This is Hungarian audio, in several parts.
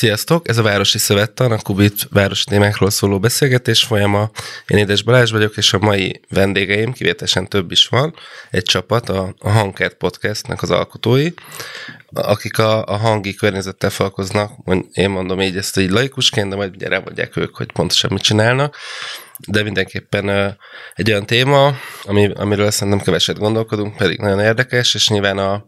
Sziasztok! Ez a Városi Szövettan, a Kubit városi témákról szóló beszélgetés folyama. Én Édes Balázs vagyok, és a mai vendégeim, kivételesen több is van, egy csapat, a, a Hangkert Podcastnek az alkotói, akik a, a hangi környezettel falkoznak, én mondom így ezt így laikusként, de majd ugye elmondják ők, hogy pontosan mit csinálnak de mindenképpen egy olyan téma, ami, amiről szerintem keveset gondolkodunk, pedig nagyon érdekes, és nyilván a,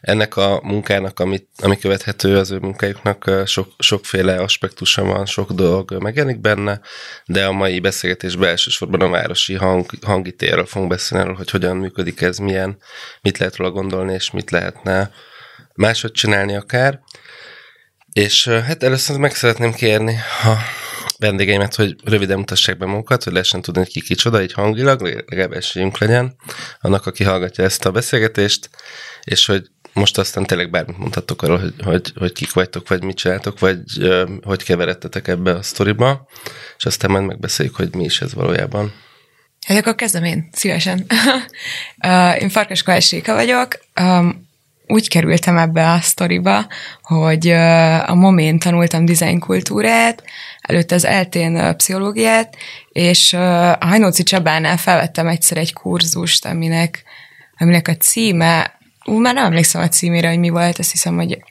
ennek a munkának, amit, ami követhető az ő munkájuknak, sok, sokféle aspektusa van, sok dolog megjelenik benne, de a mai beszélgetésben elsősorban a városi hang, hangi térről fogunk beszélni, hogy hogyan működik ez, milyen, mit lehet róla gondolni, és mit lehetne máshogy csinálni akár. És hát először meg szeretném kérni a vendégeimet, hogy röviden mutassák be magukat, hogy lehessen tudni, hogy ki kicsoda, így hangilag, legalább esélyünk legyen annak, aki hallgatja ezt a beszélgetést, és hogy most aztán tényleg bármit mondhatok arról, hogy, hogy, hogy kik vagytok, vagy mit csináltok, vagy hogy keveredtetek ebbe a sztoriba, és aztán majd megbeszéljük, hogy mi is ez valójában. Hát akkor kezdem én, szívesen. én Farkas Kovács vagyok. Úgy kerültem ebbe a sztoriba, hogy a momén tanultam dizájnkultúrát, előtte az eltén pszichológiát, és a Hajnóci Csabánál felvettem egyszer egy kurzust, aminek, aminek a címe Ú, már nem emlékszem a címére, hogy mi volt, azt hiszem, hogy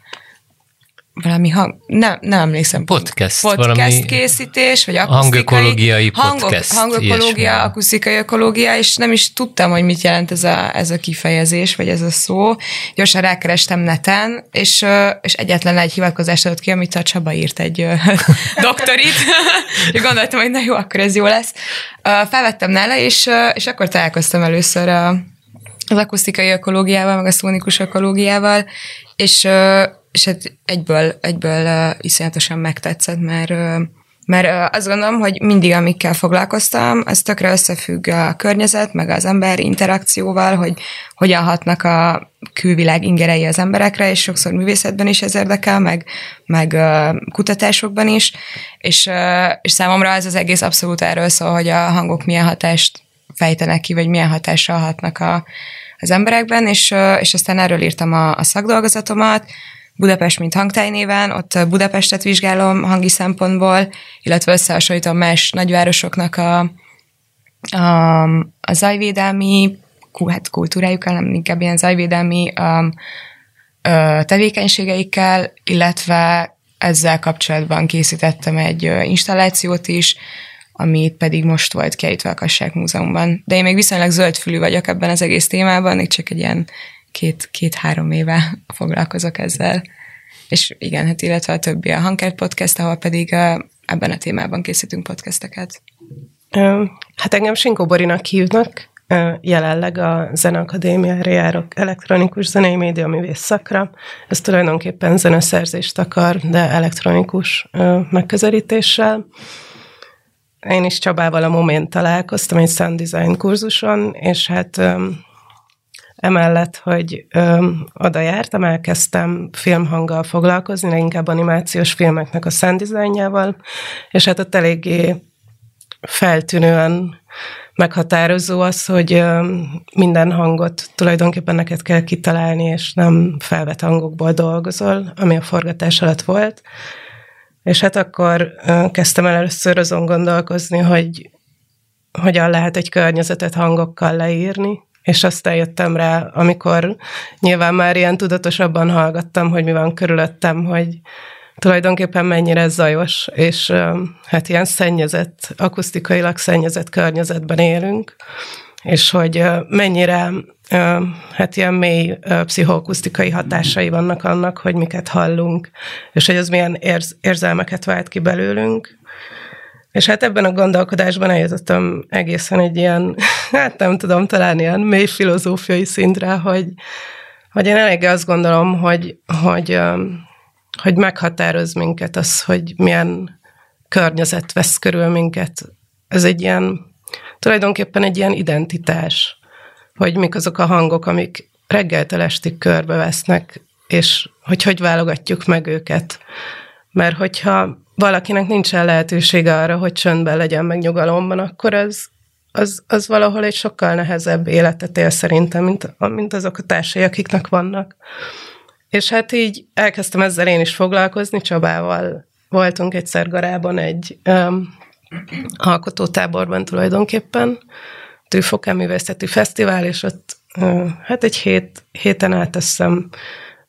valami hang, nem, nem emlékszem. Podcast. Podcast valami készítés, vagy akusztikai. Hangökológiai podcast. Hangökológia, akusztikai ökológia, és nem is tudtam, hogy mit jelent ez a, ez a kifejezés, vagy ez a szó. Gyorsan rákerestem neten, és, és egyetlen egy hivatkozást adott ki, amit a Csaba írt egy doktorit. gondoltam, hogy na jó, akkor ez jó lesz. Felvettem nála, és, és akkor találkoztam először a az akusztikai ökológiával, meg a szónikus ökológiával, és, és hát egyből, egyből iszonyatosan megtetszett, mert mert azt gondolom, hogy mindig, amikkel foglalkoztam, ez tökre összefügg a környezet, meg az ember interakcióval, hogy hogyan hatnak a külvilág ingerei az emberekre, és sokszor művészetben is ez érdekel, meg, meg kutatásokban is, és, és számomra ez az egész abszolút erről szól, hogy a hangok milyen hatást fejtenek ki, vagy milyen hatással hatnak a, az emberekben, és, és aztán erről írtam a, a szakdolgozatomat, Budapest, mint hangtájnéven, ott Budapestet vizsgálom hangi szempontból, illetve összehasonlítom más nagyvárosoknak a, a, a zajvédelmi, hát kultúrájukkal, nem inkább ilyen zajvédelmi a tevékenységeikkel, illetve ezzel kapcsolatban készítettem egy installációt is, amit pedig most volt kiállítva a Kassák Múzeumban. De én még viszonylag zöldfülű vagyok ebben az egész témában, még csak egy ilyen két, két-három éve foglalkozok ezzel. És igen, hát illetve a többi a Hankert Podcast, ahol pedig ebben a témában készítünk podcasteket. Hát engem Sinkó Borinak hívnak, jelenleg a Zeneakadémiára járok elektronikus zenei média művész szakra. Ez tulajdonképpen zeneszerzést akar, de elektronikus megközelítéssel. Én is Csabával a Moment találkoztam egy sound design kurzuson, és hát emellett, hogy um, oda jártam, elkezdtem filmhanggal foglalkozni, leginkább animációs filmeknek a sound designjával, és hát ott eléggé feltűnően meghatározó az, hogy um, minden hangot tulajdonképpen neked kell kitalálni, és nem felvett hangokból dolgozol, ami a forgatás alatt volt. És hát akkor kezdtem el először azon gondolkozni, hogy hogyan lehet egy környezetet hangokkal leírni, és aztán jöttem rá, amikor nyilván már ilyen tudatosabban hallgattam, hogy mi van körülöttem, hogy tulajdonképpen mennyire zajos, és hát ilyen szennyezett, akusztikailag szennyezett környezetben élünk, és hogy mennyire hát ilyen mély pszichoakusztikai hatásai vannak annak, hogy miket hallunk, és hogy az milyen érz, érzelmeket vált ki belőlünk. És hát ebben a gondolkodásban eljutottam egészen egy ilyen, hát nem tudom, talán ilyen mély filozófiai szintre, hogy, hogy én eléggé azt gondolom, hogy, hogy, hogy meghatároz minket az, hogy milyen környezet vesz körül minket. Ez egy ilyen tulajdonképpen egy ilyen identitás, hogy mik azok a hangok, amik reggeltől estig körbevesznek, és hogy hogy válogatjuk meg őket. Mert hogyha valakinek nincsen lehetősége arra, hogy csöndben legyen meg nyugalomban, akkor az, az, az valahol egy sokkal nehezebb életet él szerintem, mint, mint azok a társai, akiknek vannak. És hát így elkezdtem ezzel én is foglalkozni, Csabával voltunk egyszer Garában egy um, alkotótáborban tulajdonképpen, Tűfokáművészeti Fesztivál, és ott hát egy hét, héten át eszem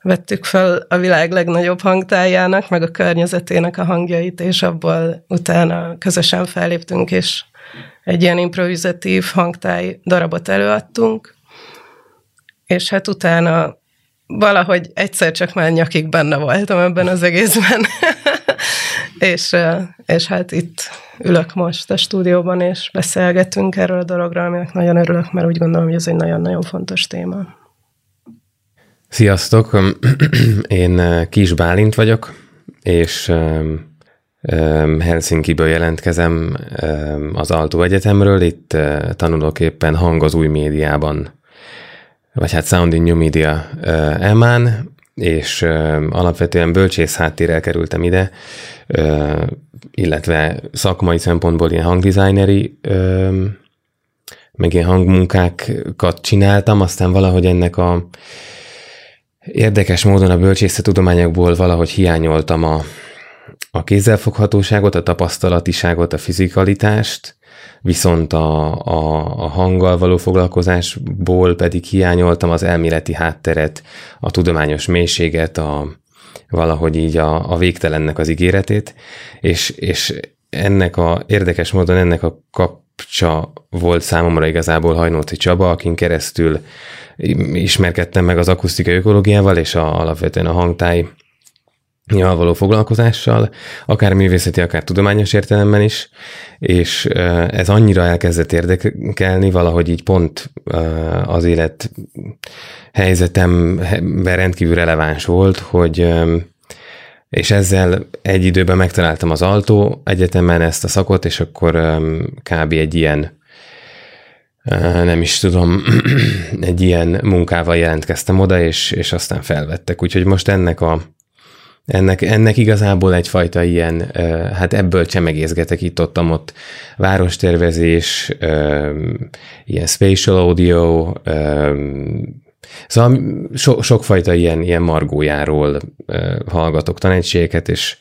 vettük fel a világ legnagyobb hangtájának, meg a környezetének a hangjait, és abból utána közösen felléptünk, és egy ilyen improvizatív hangtáj darabot előadtunk, és hát utána valahogy egyszer csak már nyakig benne voltam ebben az egészben. és, és hát itt ülök most a stúdióban, és beszélgetünk erről a dologról, aminek nagyon örülök, mert úgy gondolom, hogy ez egy nagyon-nagyon fontos téma. Sziasztok! Én Kis Bálint vagyok, és Helsinki-ből jelentkezem az Alto Egyetemről. Itt tanulok éppen hang az új médiában, vagy hát Sound in New Media EMAN, és alapvetően bölcsész háttérrel kerültem ide, illetve szakmai szempontból ilyen hangdesigneri meg ilyen hangmunkákat csináltam, aztán valahogy ennek a érdekes módon a bölcsészetudományokból valahogy hiányoltam a, a kézzelfoghatóságot, a tapasztalatiságot, a fizikalitást, viszont a, a, a hanggal való foglalkozásból pedig hiányoltam az elméleti hátteret, a tudományos mélységet, a, valahogy így a, a végtelennek az ígéretét, és, és ennek a érdekes módon ennek a kapcsa volt számomra igazából Hajnóci Csaba, akin keresztül ismerkedtem meg az akusztikai ökológiával és a, alapvetően a hangtáj való foglalkozással, akár művészeti, akár tudományos értelemben is, és ez annyira elkezdett érdekelni, valahogy így pont az élet helyzetemben rendkívül releváns volt, hogy és ezzel egy időben megtaláltam az Alto egyetemen ezt a szakot, és akkor kb. egy ilyen nem is tudom, egy ilyen munkával jelentkeztem oda, és, és aztán felvettek. Úgyhogy most ennek a ennek, ennek igazából egyfajta ilyen, hát ebből csemegészgetek itt ott, ott várostervezés, ilyen spatial audio, szóval so, sokfajta ilyen, ilyen margójáról hallgatok tanácségeket, és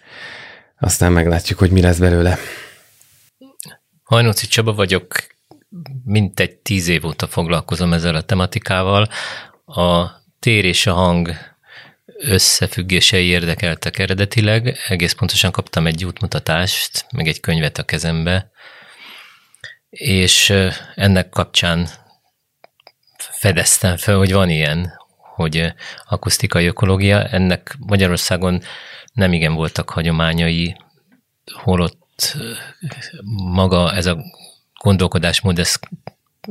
aztán meglátjuk, hogy mi lesz belőle. Hajnóci Csaba vagyok, mintegy tíz év óta foglalkozom ezzel a tematikával. A tér és a hang összefüggései érdekeltek eredetileg. Egész pontosan kaptam egy útmutatást, meg egy könyvet a kezembe, és ennek kapcsán fedeztem fel, hogy van ilyen, hogy akusztikai ökológia. Ennek Magyarországon nem igen voltak hagyományai, holott maga ez a gondolkodásmód, ez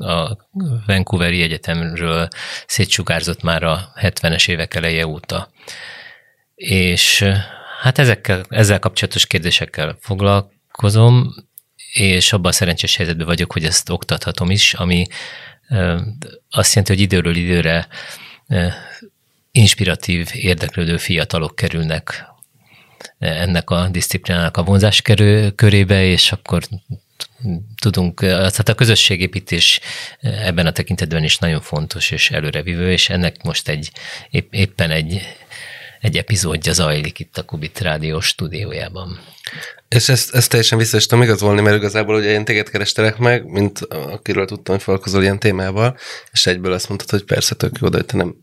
a Vancouveri Egyetemről szétsugárzott már a 70-es évek eleje óta. És hát ezekkel, ezzel kapcsolatos kérdésekkel foglalkozom, és abban a szerencsés helyzetben vagyok, hogy ezt oktathatom is, ami azt jelenti, hogy időről időre inspiratív, érdeklődő fiatalok kerülnek ennek a disziplinának a vonzás körébe, és akkor tudunk, tehát a közösségépítés ebben a tekintetben is nagyon fontos és előrevívő, és ennek most egy épp, éppen egy, egy epizódja zajlik itt a Kubit Rádió stúdiójában. És ezt, ezt teljesen vissza is tudom igazolni, mert igazából ugye én téged kerestelek meg, mint akiről tudtam, hogy foglalkozol ilyen témával, és egyből azt mondtad, hogy persze tök jó, de te nem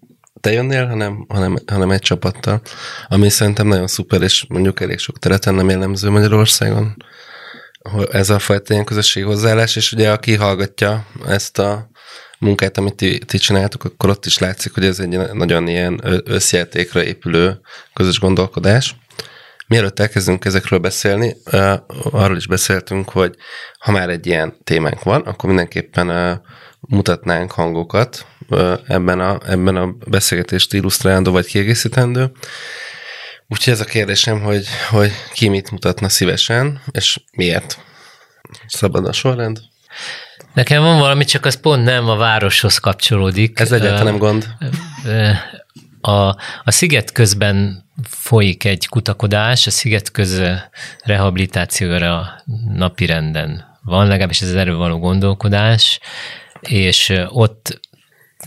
te jönnél, hanem, hanem, hanem egy csapattal, ami szerintem nagyon szuper, és mondjuk elég sok területen nem jellemző Magyarországon ez a fajta ilyen közösségi hozzáállás, és ugye aki hallgatja ezt a munkát, amit ti, ti csináltok, akkor ott is látszik, hogy ez egy nagyon ilyen összjátékra épülő közös gondolkodás. Mielőtt elkezdünk ezekről beszélni, arról is beszéltünk, hogy ha már egy ilyen témánk van, akkor mindenképpen mutatnánk hangokat ebben a, ebben a beszélgetést illusztrálandó vagy kiegészítendő. Úgyhogy ez a kérdésem, hogy, hogy ki mit mutatna szívesen, és miért? Szabad a sorrend? Nekem van valami, csak az pont nem a városhoz kapcsolódik. Ez egyáltalán nem gond. A, a sziget közben folyik egy kutakodás, a sziget köz rehabilitációra napi renden van, legalábbis ez az erről való gondolkodás, és ott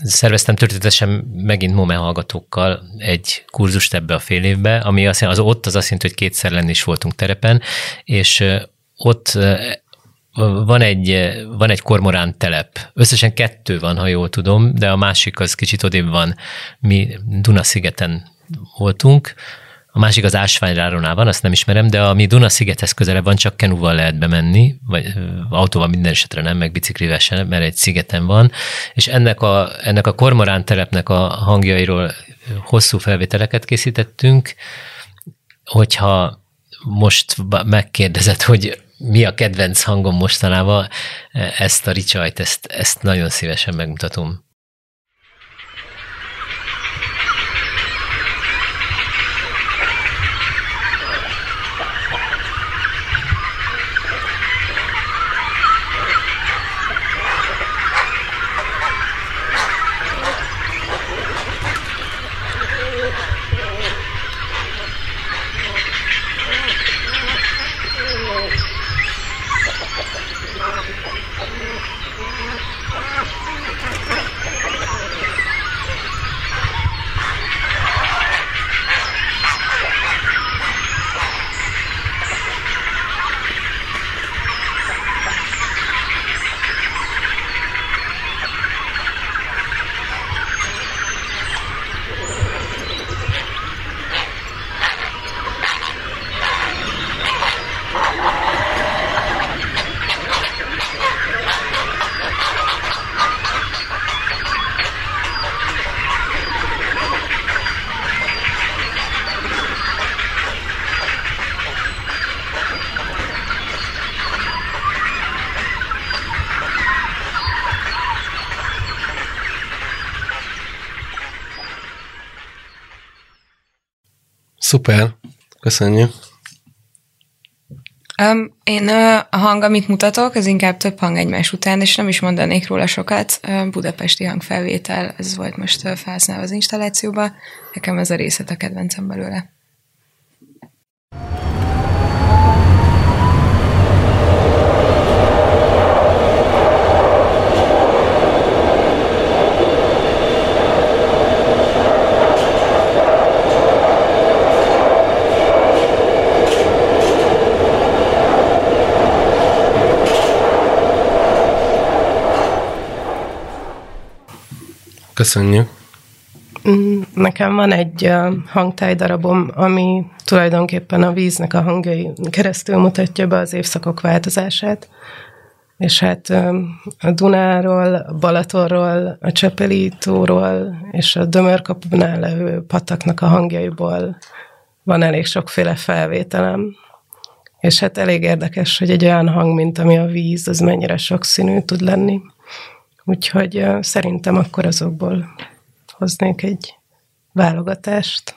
szerveztem történetesen megint MOME hallgatókkal egy kurzust ebbe a fél évbe, ami azt az ott az azt jelenti, hogy kétszer lenni is voltunk terepen, és ott van egy, van egy kormorán telep. Összesen kettő van, ha jól tudom, de a másik az kicsit odébb van. Mi Duna-szigeten voltunk, a másik az Ásványráronál van, azt nem ismerem, de a mi Duna-szigethez közelebb van, csak kenúval lehet bemenni, vagy autóval minden esetre nem, meg biciklivel sem, mert egy szigeten van, és ennek a, ennek a kormorán telepnek a hangjairól hosszú felvételeket készítettünk, hogyha most megkérdezett, hogy mi a kedvenc hangom mostanában, ezt a ricsajt, ezt, ezt nagyon szívesen megmutatom. Szuper, köszönjük. Um, én a hang, amit mutatok, az inkább több hang egymás után, és nem is mondanék róla sokat. Budapesti hangfelvétel, ez volt most felhasználva az installációba. Nekem ez a részlet a kedvencem belőle. Köszönjük. Mm, nekem van egy hangtájdarabom, ami tulajdonképpen a víznek a hangjai keresztül mutatja be az évszakok változását. És hát a Dunáról, a Balatonról, a Csepeli tóról és a Dömörkapunál levő pataknak a hangjaiból van elég sokféle felvételem. És hát elég érdekes, hogy egy olyan hang, mint ami a víz, az mennyire sokszínű tud lenni. Úgyhogy szerintem akkor azokból hoznék egy válogatást.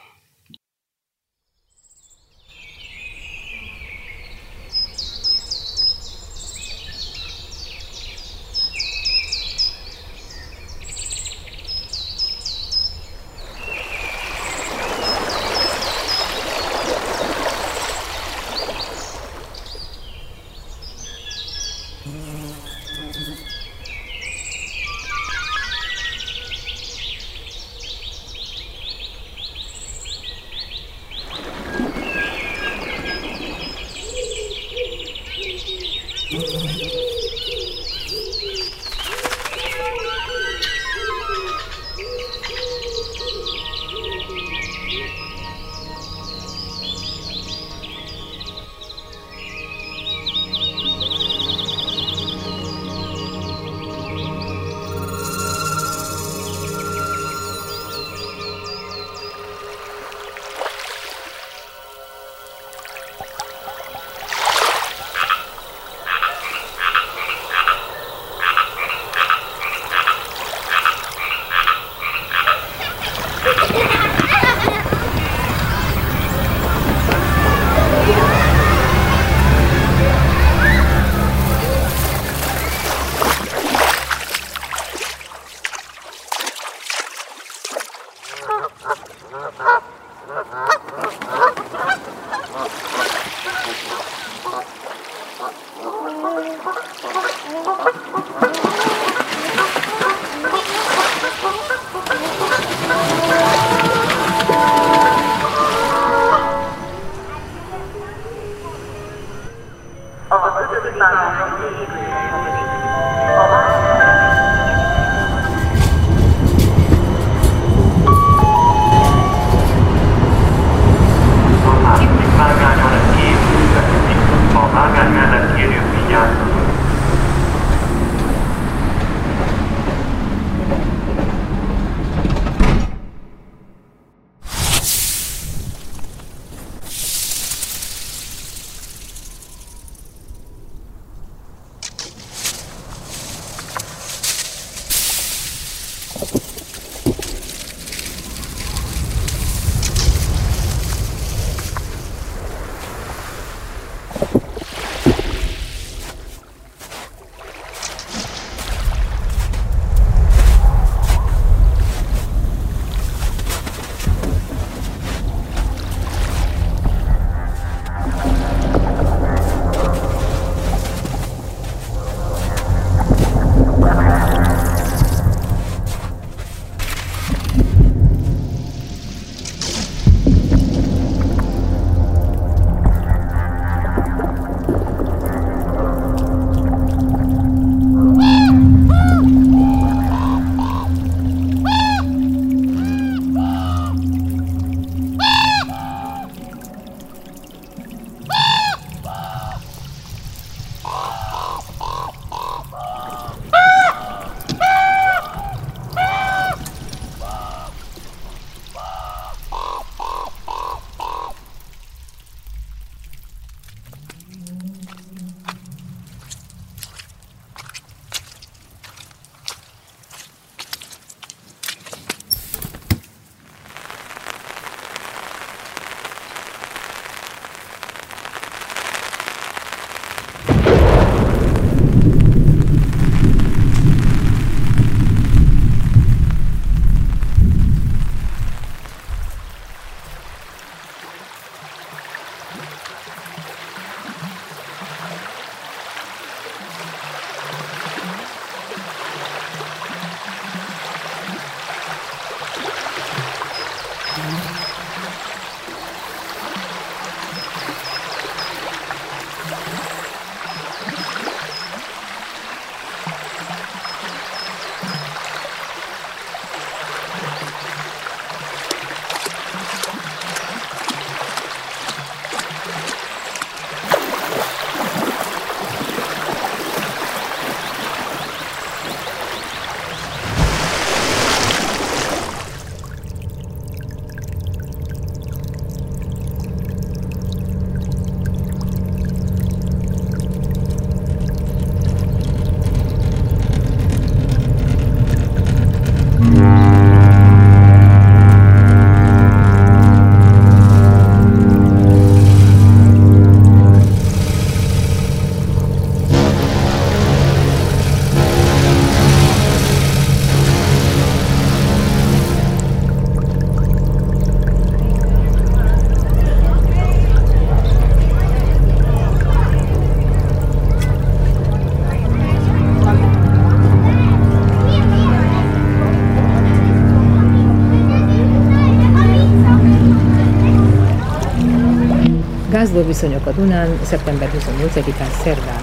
Viszonyok a Dunán, szeptember 28-án szerdán.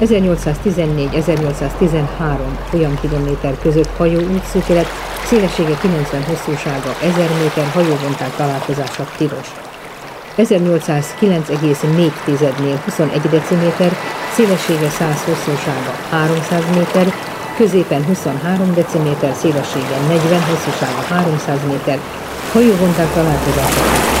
1814-1813 olyan kilométer között hajóút szűkület, szélessége 90 hosszúsága, 1000 méter hajóvonták találkozása tilos. 1809,4-nél 21 deciméter, szélessége 100 hosszúsága, 300 méter, középen 23 deciméter, szélessége 40 hosszúsága, 300 méter, hajóvonták találkozása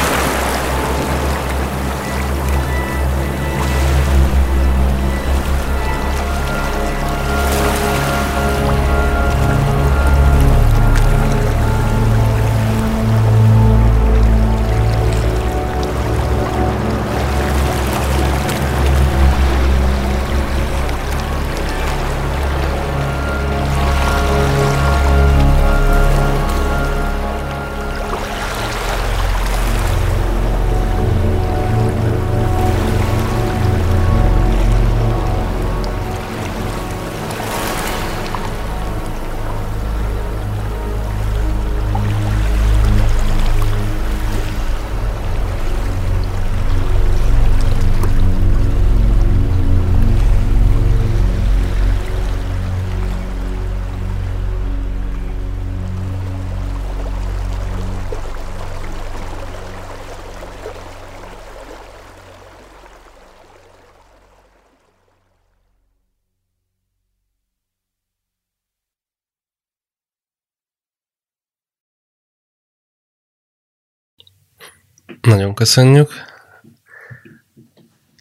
Nagyon köszönjük.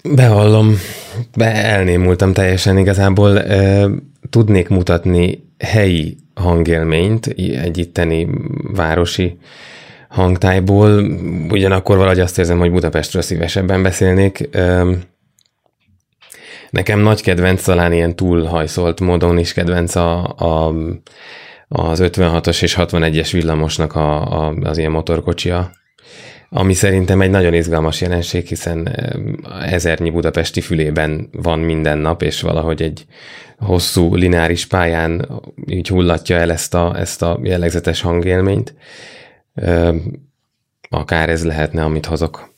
Bevallom, be elnémultam teljesen igazából. Tudnék mutatni helyi hangélményt egy itteni városi hangtájból, ugyanakkor valahogy azt érzem, hogy Budapestről szívesebben beszélnék. Nekem nagy kedvenc, talán ilyen túlhajszolt módon is kedvenc a, a, az 56-os és 61-es villamosnak a, a, az ilyen motorkocsia ami szerintem egy nagyon izgalmas jelenség, hiszen ezernyi budapesti fülében van minden nap, és valahogy egy hosszú lineáris pályán így hullatja el ezt a, ezt a jellegzetes hangélményt. Akár ez lehetne, amit hozok.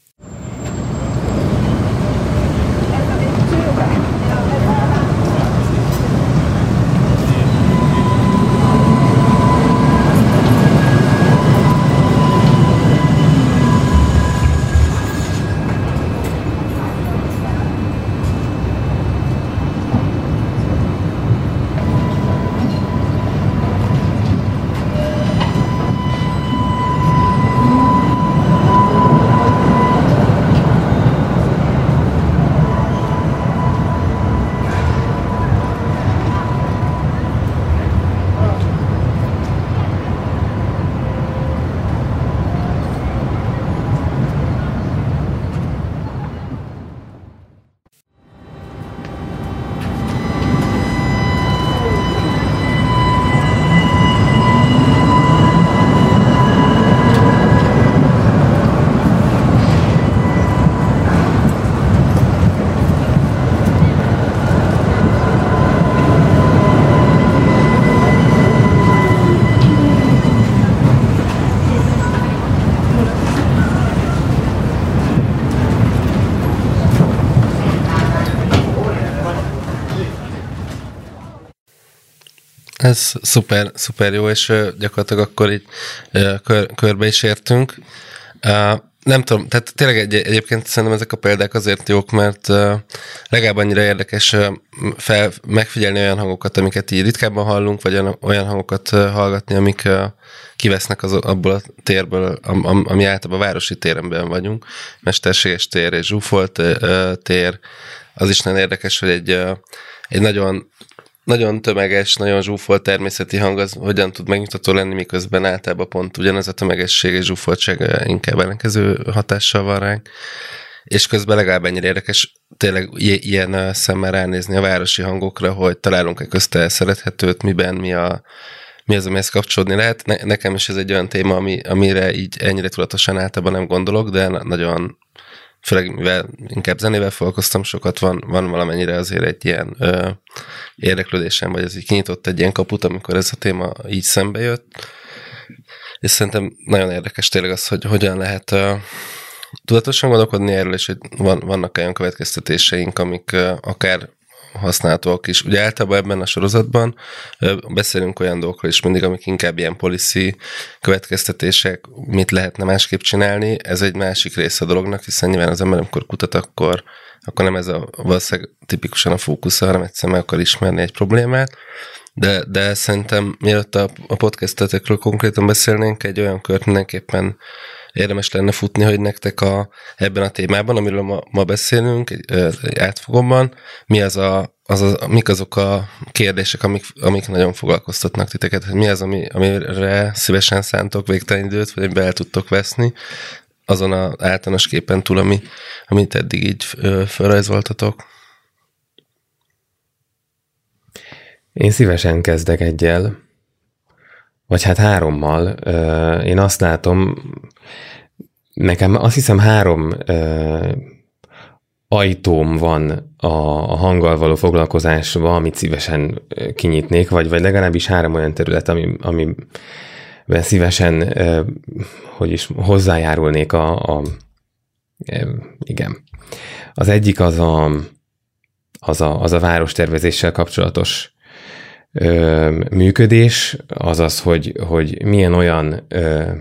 Ez szuper, szuper jó, és gyakorlatilag akkor így kör, körbe is értünk. Nem tudom, tehát tényleg egy, egyébként szerintem ezek a példák azért jók, mert legalább annyira érdekes fel, megfigyelni olyan hangokat, amiket így ritkábban hallunk, vagy olyan hangokat hallgatni, amik kivesznek az, abból a térből, am, ami általában a városi térenben vagyunk. Mesterséges tér és zsúfolt tér. Az is nagyon érdekes, hogy egy, egy nagyon nagyon tömeges, nagyon zsúfolt természeti hang az hogyan tud megnyugtató lenni, miközben általában pont ugyanez a tömegesség és zsúfoltság inkább ellenkező hatással van ránk. És közben legalább ennyire érdekes tényleg ilyen szemmel ránézni a városi hangokra, hogy találunk-e közte szerethetőt, miben, mi, a, mi az, amihez kapcsolódni lehet. Ne, nekem is ez egy olyan téma, ami, amire így ennyire tudatosan általában nem gondolok, de nagyon főleg mivel inkább zenével foglalkoztam sokat, van, van valamennyire azért egy ilyen ö, érdeklődésem, vagy ez így kinyitott egy ilyen kaput, amikor ez a téma így szembe jött. És szerintem nagyon érdekes tényleg az, hogy hogyan lehet ö, tudatosan gondolkodni erről, és hogy van, vannak olyan következtetéseink, amik ö, akár használhatóak is. Ugye általában ebben a sorozatban beszélünk olyan dolgokról is mindig, amik inkább ilyen policy következtetések, mit lehetne másképp csinálni. Ez egy másik része a dolognak, hiszen nyilván az ember, amikor kutat, akkor, akkor nem ez a valószínűleg tipikusan a fókusz, hanem egyszer meg akar ismerni egy problémát. De, de szerintem mielőtt a, a podcastetekről konkrétan beszélnénk, egy olyan kört mindenképpen érdemes lenne futni, hogy nektek a, ebben a témában, amiről ma, ma beszélünk, átfogomban, mi az a, az a, mik azok a kérdések, amik, amik nagyon foglalkoztatnak titeket, hogy mi az, ami, amire szívesen szántok végtelen időt, vagy be el tudtok veszni, azon az általános képen túl, ami, amit eddig így felrajzoltatok? Én szívesen kezdek egyel, vagy hát hárommal. Én azt látom, nekem azt hiszem három ajtóm van a, a hanggal való foglalkozásba, amit szívesen kinyitnék, vagy, vagy legalábbis három olyan terület, ami, amiben szívesen, hogy is hozzájárulnék a, a igen. Az egyik az a, az a, az a várostervezéssel kapcsolatos ö, működés, azaz, hogy, hogy milyen olyan ö,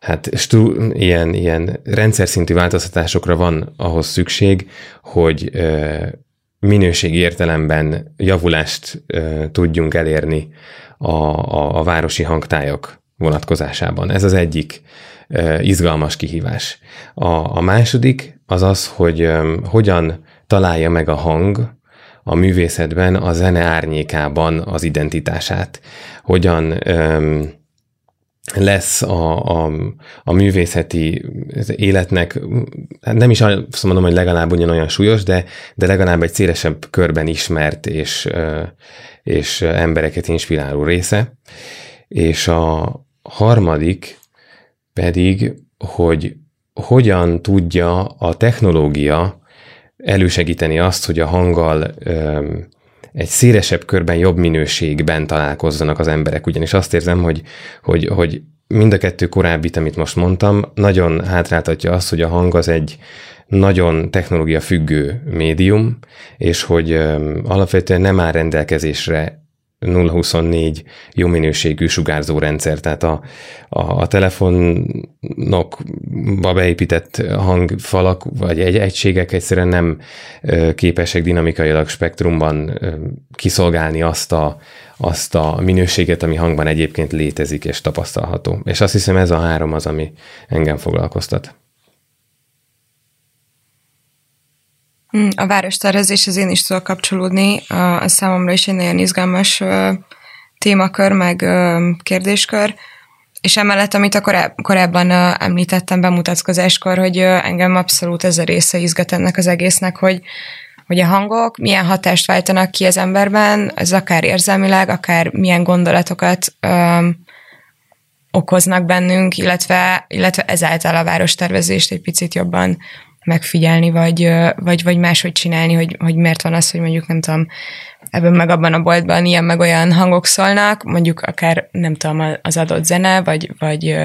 hát stru, ilyen, ilyen rendszer szintű változtatásokra van ahhoz szükség, hogy ö, minőségi értelemben javulást ö, tudjunk elérni a, a, a városi hangtájak vonatkozásában. Ez az egyik izgalmas kihívás. A, a második az az, hogy hogyan találja meg a hang a művészetben, a zene árnyékában az identitását. Hogyan lesz a, a, a művészeti életnek, hát nem is azt mondom, hogy legalább ugyanolyan súlyos, de, de legalább egy szélesebb körben ismert és, és embereket inspiráló része. És a harmadik pedig, hogy hogyan tudja a technológia elősegíteni azt, hogy a hanggal egy szélesebb körben jobb minőségben találkozzanak az emberek, ugyanis azt érzem, hogy, hogy, hogy mind a kettő korábbit, amit most mondtam, nagyon hátráltatja azt, hogy a hang az egy nagyon technológia függő médium, és hogy alapvetően nem áll rendelkezésre 024 jó sugárzó rendszer, tehát a, a, a telefonokba beépített hangfalak vagy egy egységek egyszerűen nem képesek dinamikailag spektrumban kiszolgálni azt a, azt a minőséget, ami hangban egyébként létezik és tapasztalható. És azt hiszem ez a három az, ami engem foglalkoztat. Hm, a várostervezéshez én is tudok kapcsolódni. A számomra is egy nagyon izgalmas témakör, meg kérdéskör. És emellett, amit a koráb- korábban említettem bemutatkozáskor, hogy engem abszolút ez a része izgat ennek az egésznek, hogy, hogy a hangok milyen hatást váltanak ki az emberben, ez akár érzelmileg, akár milyen gondolatokat öm, okoznak bennünk, illetve, illetve ezáltal a várostervezést egy picit jobban megfigyelni, vagy, vagy, vagy máshogy csinálni, hogy, hogy miért van az, hogy mondjuk nem tudom, ebben meg abban a boltban ilyen meg olyan hangok szólnak, mondjuk akár nem tudom, az adott zene, vagy, vagy,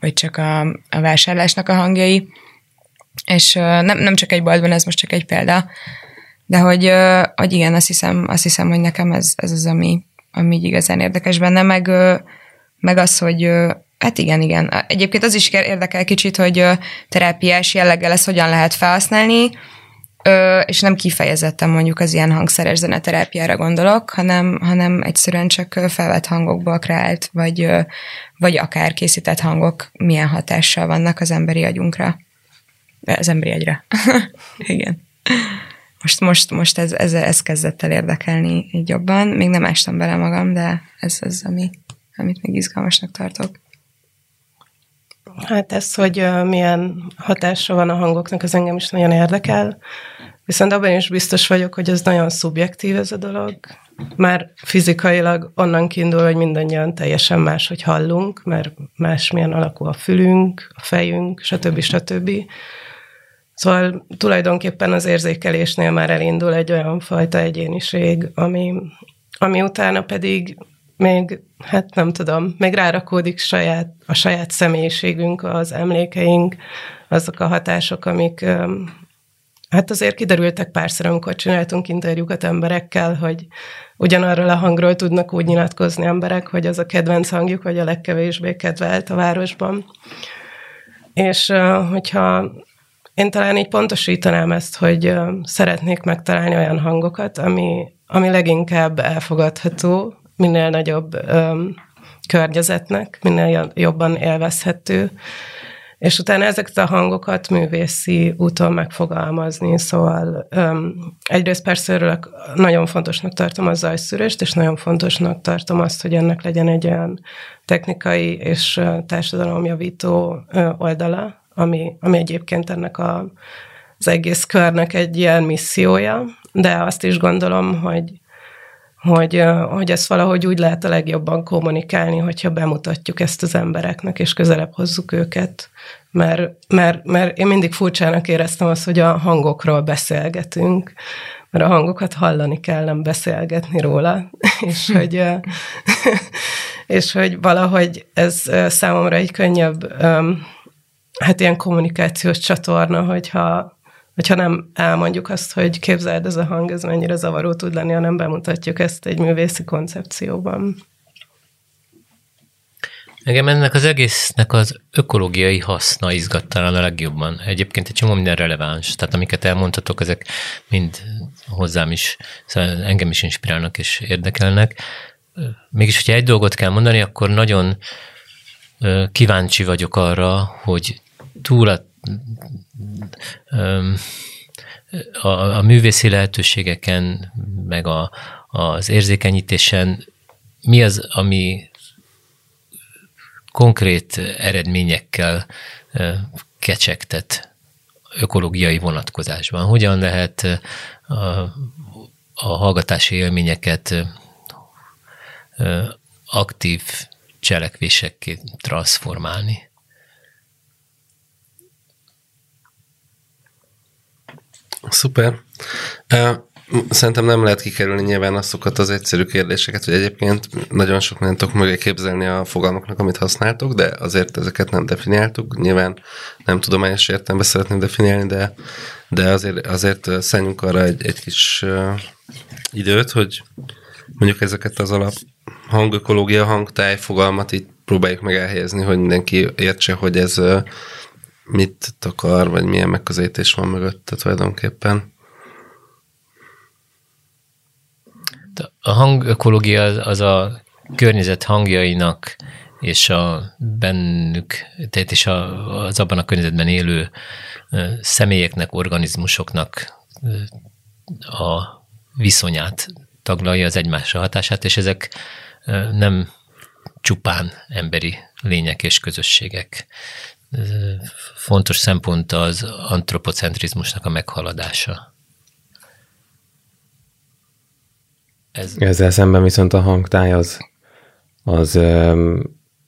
vagy csak a, a vásárlásnak a hangjai, és nem, nem csak egy boltban, ez most csak egy példa, de hogy, hogy igen, azt hiszem, azt hiszem, hogy nekem ez, ez az, ami, ami igazán érdekes benne, meg, meg az, hogy Hát igen, igen. Egyébként az is érdekel kicsit, hogy terápiás jelleggel ezt hogyan lehet felhasználni, és nem kifejezetten mondjuk az ilyen hangszeres zeneterápiára gondolok, hanem, hanem egyszerűen csak felvett hangokból kreált, vagy, vagy akár készített hangok milyen hatással vannak az emberi agyunkra. Az emberi agyra. igen. Most, most, most ez, ez, ez kezdett el érdekelni így jobban. Még nem ástam bele magam, de ez az, ami, amit még izgalmasnak tartok. Hát ez, hogy milyen hatása van a hangoknak, az engem is nagyon érdekel. Viszont abban is biztos vagyok, hogy ez nagyon szubjektív ez a dolog. Már fizikailag onnan kiindul, hogy mindannyian teljesen más, hogy hallunk, mert másmilyen alakú a fülünk, a fejünk, stb. stb. Szóval tulajdonképpen az érzékelésnél már elindul egy olyan fajta egyéniség, ami, ami utána pedig még, hát nem tudom, még rárakódik saját, a saját személyiségünk, az emlékeink, azok a hatások, amik hát azért kiderültek párszor, amikor csináltunk interjúkat emberekkel, hogy ugyanarról a hangról tudnak úgy nyilatkozni emberek, hogy az a kedvenc hangjuk, vagy a legkevésbé kedvelt a városban. És hogyha én talán így pontosítanám ezt, hogy szeretnék megtalálni olyan hangokat, ami, ami leginkább elfogadható, minél nagyobb öm, környezetnek, minél jobban élvezhető, és utána ezeket a hangokat művészi úton megfogalmazni, szóval öm, egyrészt persze örülök, nagyon fontosnak tartom a zajszűrést, és nagyon fontosnak tartom azt, hogy ennek legyen egy olyan technikai és társadalomjavító oldala, ami, ami egyébként ennek a, az egész körnek egy ilyen missziója, de azt is gondolom, hogy hogy, hogy ezt valahogy úgy lehet a legjobban kommunikálni, hogyha bemutatjuk ezt az embereknek, és közelebb hozzuk őket. Mert, mert, mert én mindig furcsának éreztem azt, hogy a hangokról beszélgetünk, mert a hangokat hallani kell, nem beszélgetni róla, és hogy, és hogy valahogy ez számomra egy könnyebb, hát ilyen kommunikációs csatorna, hogyha hogyha nem elmondjuk azt, hogy képzeld, ez a hang, ez mennyire zavaró tud lenni, hanem bemutatjuk ezt egy művészi koncepcióban. Engem ennek az egésznek az ökológiai haszna izgat talán a legjobban. Egyébként egy csomó minden releváns, tehát amiket elmondhatok, ezek mind hozzám is, szóval engem is inspirálnak és érdekelnek. Mégis, hogyha egy dolgot kell mondani, akkor nagyon kíváncsi vagyok arra, hogy túl a, a, a művészi lehetőségeken, meg a, az érzékenyítésen mi az, ami konkrét eredményekkel kecsegtet ökológiai vonatkozásban? Hogyan lehet a, a hallgatási élményeket aktív cselekvésekké transformálni? Szuper. Szerintem nem lehet kikerülni nyilván azokat az egyszerű kérdéseket, hogy egyébként nagyon sok mindent tudok mögé képzelni a fogalmaknak, amit használtok, de azért ezeket nem definiáltuk. Nyilván nem tudományos értelemben szeretném definiálni, de, de azért, azért szenjünk arra egy, egy kis időt, hogy mondjuk ezeket az alap hangökológia, hangtáj fogalmat itt próbáljuk meg elhelyezni, hogy mindenki értse, hogy ez mit takar, vagy milyen megközelítés van mögötte tulajdonképpen. A hangökológia az, a környezet hangjainak és a bennük, tehát és a, az abban a környezetben élő személyeknek, organizmusoknak a viszonyát taglalja az egymásra hatását, és ezek nem csupán emberi lények és közösségek. Fontos szempont az antropocentrizmusnak a meghaladása. Ez... Ezzel szemben viszont a hangtáj az, az,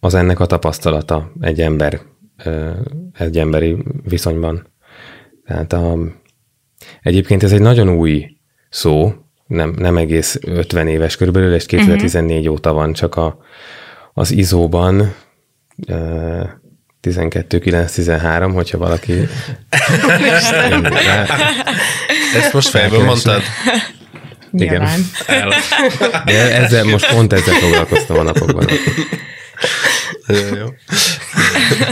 az ennek a tapasztalata egy ember, egy emberi viszonyban. Tehát a, egyébként ez egy nagyon új szó, nem, nem egész 50 éves körülbelül, és 2014 uh-huh. óta van csak a, az izóban, 12-9-13, hogyha valaki... Ezt most fejből mondtad? Igen. De ezzel, most pont ezzel foglalkoztam a napokban. jó.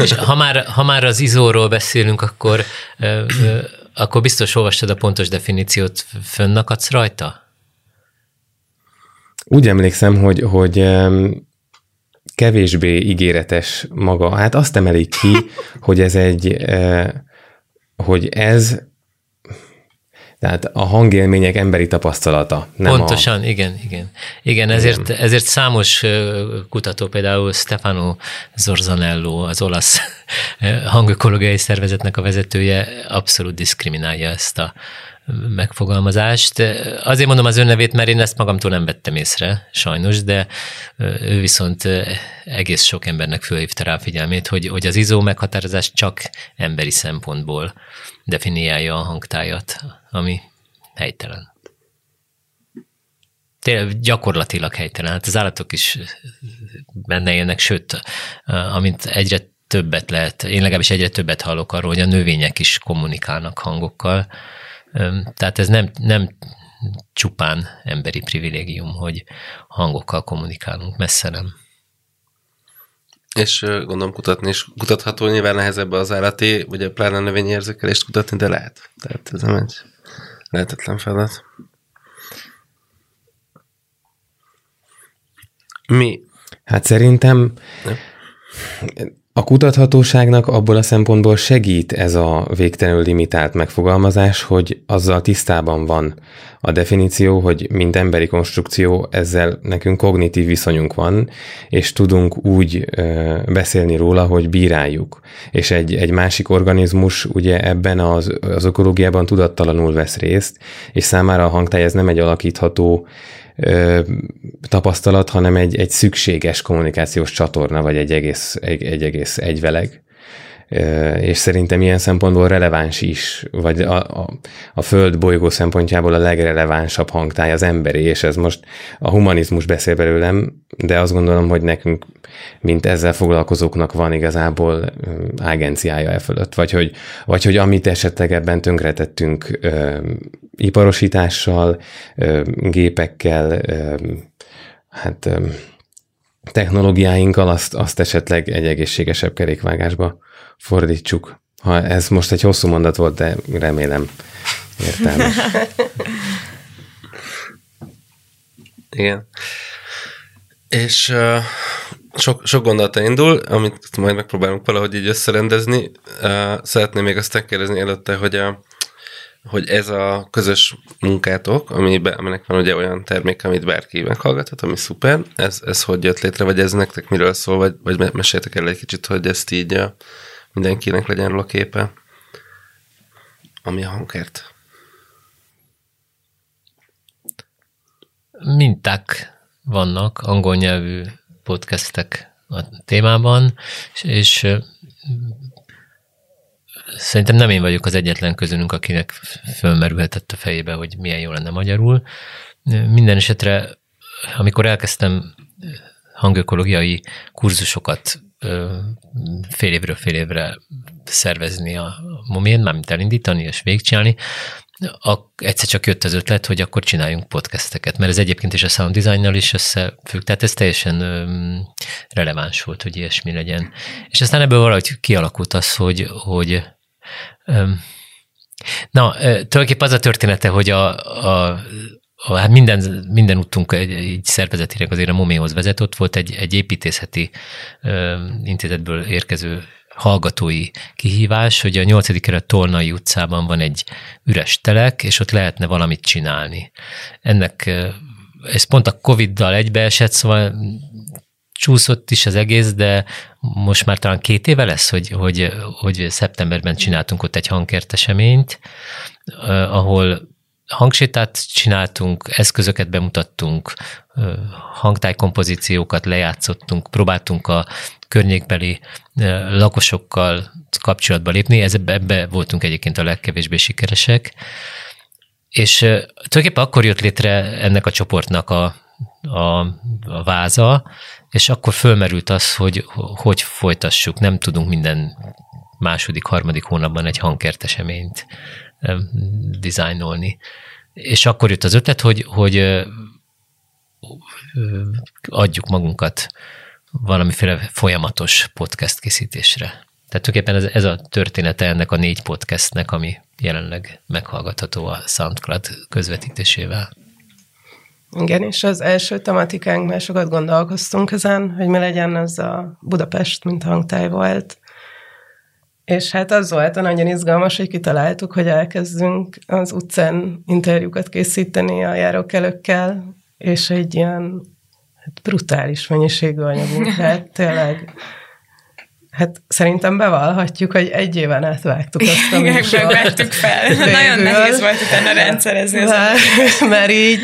És ha már, ha már az izóról beszélünk, akkor, akkor biztos olvastad a pontos definíciót, fönnakadsz rajta? Úgy emlékszem, hogy, hogy kevésbé ígéretes maga. Hát azt emelik ki, hogy ez egy, hogy ez tehát a hangélmények emberi tapasztalata. Nem Pontosan, a... igen, igen. Igen, ezért, igen. ezért számos kutató, például Stefano Zorzanello, az olasz hangökológiai szervezetnek a vezetője abszolút diszkriminálja ezt a megfogalmazást. Azért mondom az önnevét, mert én ezt magamtól nem vettem észre, sajnos, de ő viszont egész sok embernek fölhívta rá a figyelmét, hogy, hogy az izó meghatározás csak emberi szempontból definiálja a hangtájat, ami helytelen. Tényleg gyakorlatilag helytelen. Hát az állatok is benne élnek, sőt, amint egyre többet lehet, én legalábbis egyre többet hallok arról, hogy a növények is kommunikálnak hangokkal, tehát ez nem, nem csupán emberi privilégium, hogy hangokkal kommunikálunk, messze nem. És gondolom kutatni is kutatható, nyilván nehezebb az állati, ugye pláne a növényérzékelést kutatni, de lehet. Tehát ez nem egy lehetetlen feladat. Mi? Hát szerintem ja. A kutathatóságnak abból a szempontból segít ez a végtelenül limitált megfogalmazás, hogy azzal tisztában van a definíció, hogy mint emberi konstrukció ezzel nekünk kognitív viszonyunk van, és tudunk úgy ö, beszélni róla, hogy bíráljuk. És egy, egy másik organizmus ugye ebben az, az ökológiában tudattalanul vesz részt, és számára a hangtáj ez nem egy alakítható ö, tapasztalat, hanem egy, egy szükséges kommunikációs csatorna, vagy egy egész, egy, egy egész egyveleg. Ö, és szerintem ilyen szempontból releváns is, vagy a, a, a Föld bolygó szempontjából a legrelevánsabb hangtáj az emberi, és ez most a humanizmus beszél belőlem, de azt gondolom, hogy nekünk, mint ezzel foglalkozóknak van igazából agenciája e fölött, vagy hogy, vagy hogy amit esetleg ebben tönkretettünk ö, iparosítással, gépekkel, hát technológiáinkkal azt, azt esetleg egy egészségesebb kerékvágásba fordítsuk. Ha ez most egy hosszú mondat volt, de remélem értelmes. Igen. És uh, sok, sok gondolata indul, amit majd megpróbálunk valahogy így összerendezni. Uh, szeretném még azt kérdezni előtte, hogy a, hogy ez a közös munkátok, amiben, aminek van ugye olyan termék, amit bárki meghallgathat, ami szuper, ez, ez hogy jött létre, vagy ez nektek miről szól, vagy, vagy meséltek el egy kicsit, hogy ezt így a, mindenkinek legyen róla képe, ami a hangkert. Minták vannak, angol nyelvű podcastek a témában, és, szerintem nem én vagyok az egyetlen közönünk, akinek fölmerülhetett a fejébe, hogy milyen jó lenne magyarul. Minden esetre, amikor elkezdtem hangökológiai kurzusokat fél évről fél évre szervezni a momén, mármint elindítani és végigcsinálni, a, egyszer csak jött az ötlet, hogy akkor csináljunk podcasteket, mert ez egyébként is a sound designnal is összefügg, tehát ez teljesen öm, releváns volt, hogy ilyesmi legyen. És aztán ebből valahogy kialakult az, hogy, hogy öm, na, tulajdonképpen az a története, hogy a, a hát minden, minden útunk egy, egy szervezetileg azért a Moméhoz vezet, ott volt egy, egy építészeti ö, intézetből érkező hallgatói kihívás, hogy a 8. kelet Tolnai utcában van egy üres telek, és ott lehetne valamit csinálni. Ennek ez pont a Covid-dal egybeesett, szóval csúszott is az egész, de most már talán két éve lesz, hogy, hogy, hogy szeptemberben csináltunk ott egy hangkert eseményt, ahol hangsétát csináltunk, eszközöket bemutattunk, hangtájkompozíciókat lejátszottunk, próbáltunk a környékbeli lakosokkal kapcsolatba lépni, ez ebbe, voltunk egyébként a legkevésbé sikeresek, és tulajdonképpen akkor jött létre ennek a csoportnak a, a, a váza, és akkor fölmerült az, hogy hogy folytassuk. Nem tudunk minden második, harmadik hónapban egy hangkert eseményt dizájnolni. És akkor jött az ötlet, hogy, hogy adjuk magunkat valamiféle folyamatos podcast készítésre. Tehát tulajdonképpen ez, ez a története ennek a négy podcastnek, ami jelenleg meghallgatható a SoundCloud közvetítésével. Igen, és az első tematikánk, mert sokat gondolkoztunk ezen, hogy mi legyen, az a Budapest, mint hangtáj volt. És hát az volt a nagyon izgalmas, hogy kitaláltuk, hogy elkezdünk az utcán interjúkat készíteni a járókelőkkel, és egy ilyen hát brutális mennyiségű anyagunk hát tényleg Hát szerintem bevallhatjuk, hogy egy éven át vágtuk azt a műsort. Megvettük fel. Végül. Nagyon nehéz volt utána rendszerezni. Mert, mert így,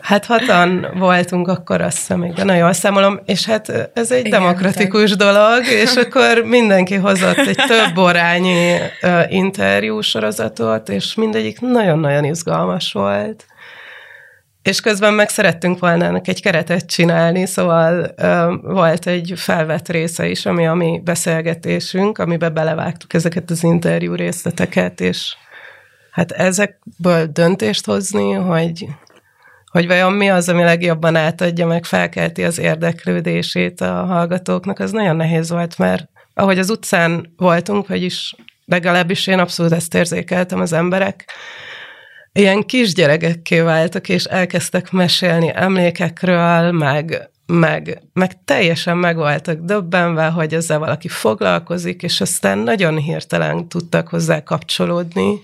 hát hatan voltunk akkor azt hiszem, még de jól számolom, és hát ez egy Igen, demokratikus tak. dolog, és akkor mindenki hozott egy több orányi uh, interjú sorozatot, és mindegyik nagyon-nagyon izgalmas volt. És közben meg szerettünk volna ennek egy keretet csinálni, szóval ö, volt egy felvett része is, ami a mi beszélgetésünk, amiben belevágtuk ezeket az interjú részleteket, és hát ezekből döntést hozni, hogy, hogy vajon mi az, ami legjobban átadja, meg felkelti az érdeklődését a hallgatóknak, az nagyon nehéz volt, mert ahogy az utcán voltunk, vagyis legalábbis én abszolút ezt érzékeltem az emberek, ilyen kisgyerekekké váltak, és elkezdtek mesélni emlékekről, meg, meg, meg teljesen meg voltak döbbenve, hogy ezzel valaki foglalkozik, és aztán nagyon hirtelen tudtak hozzá kapcsolódni,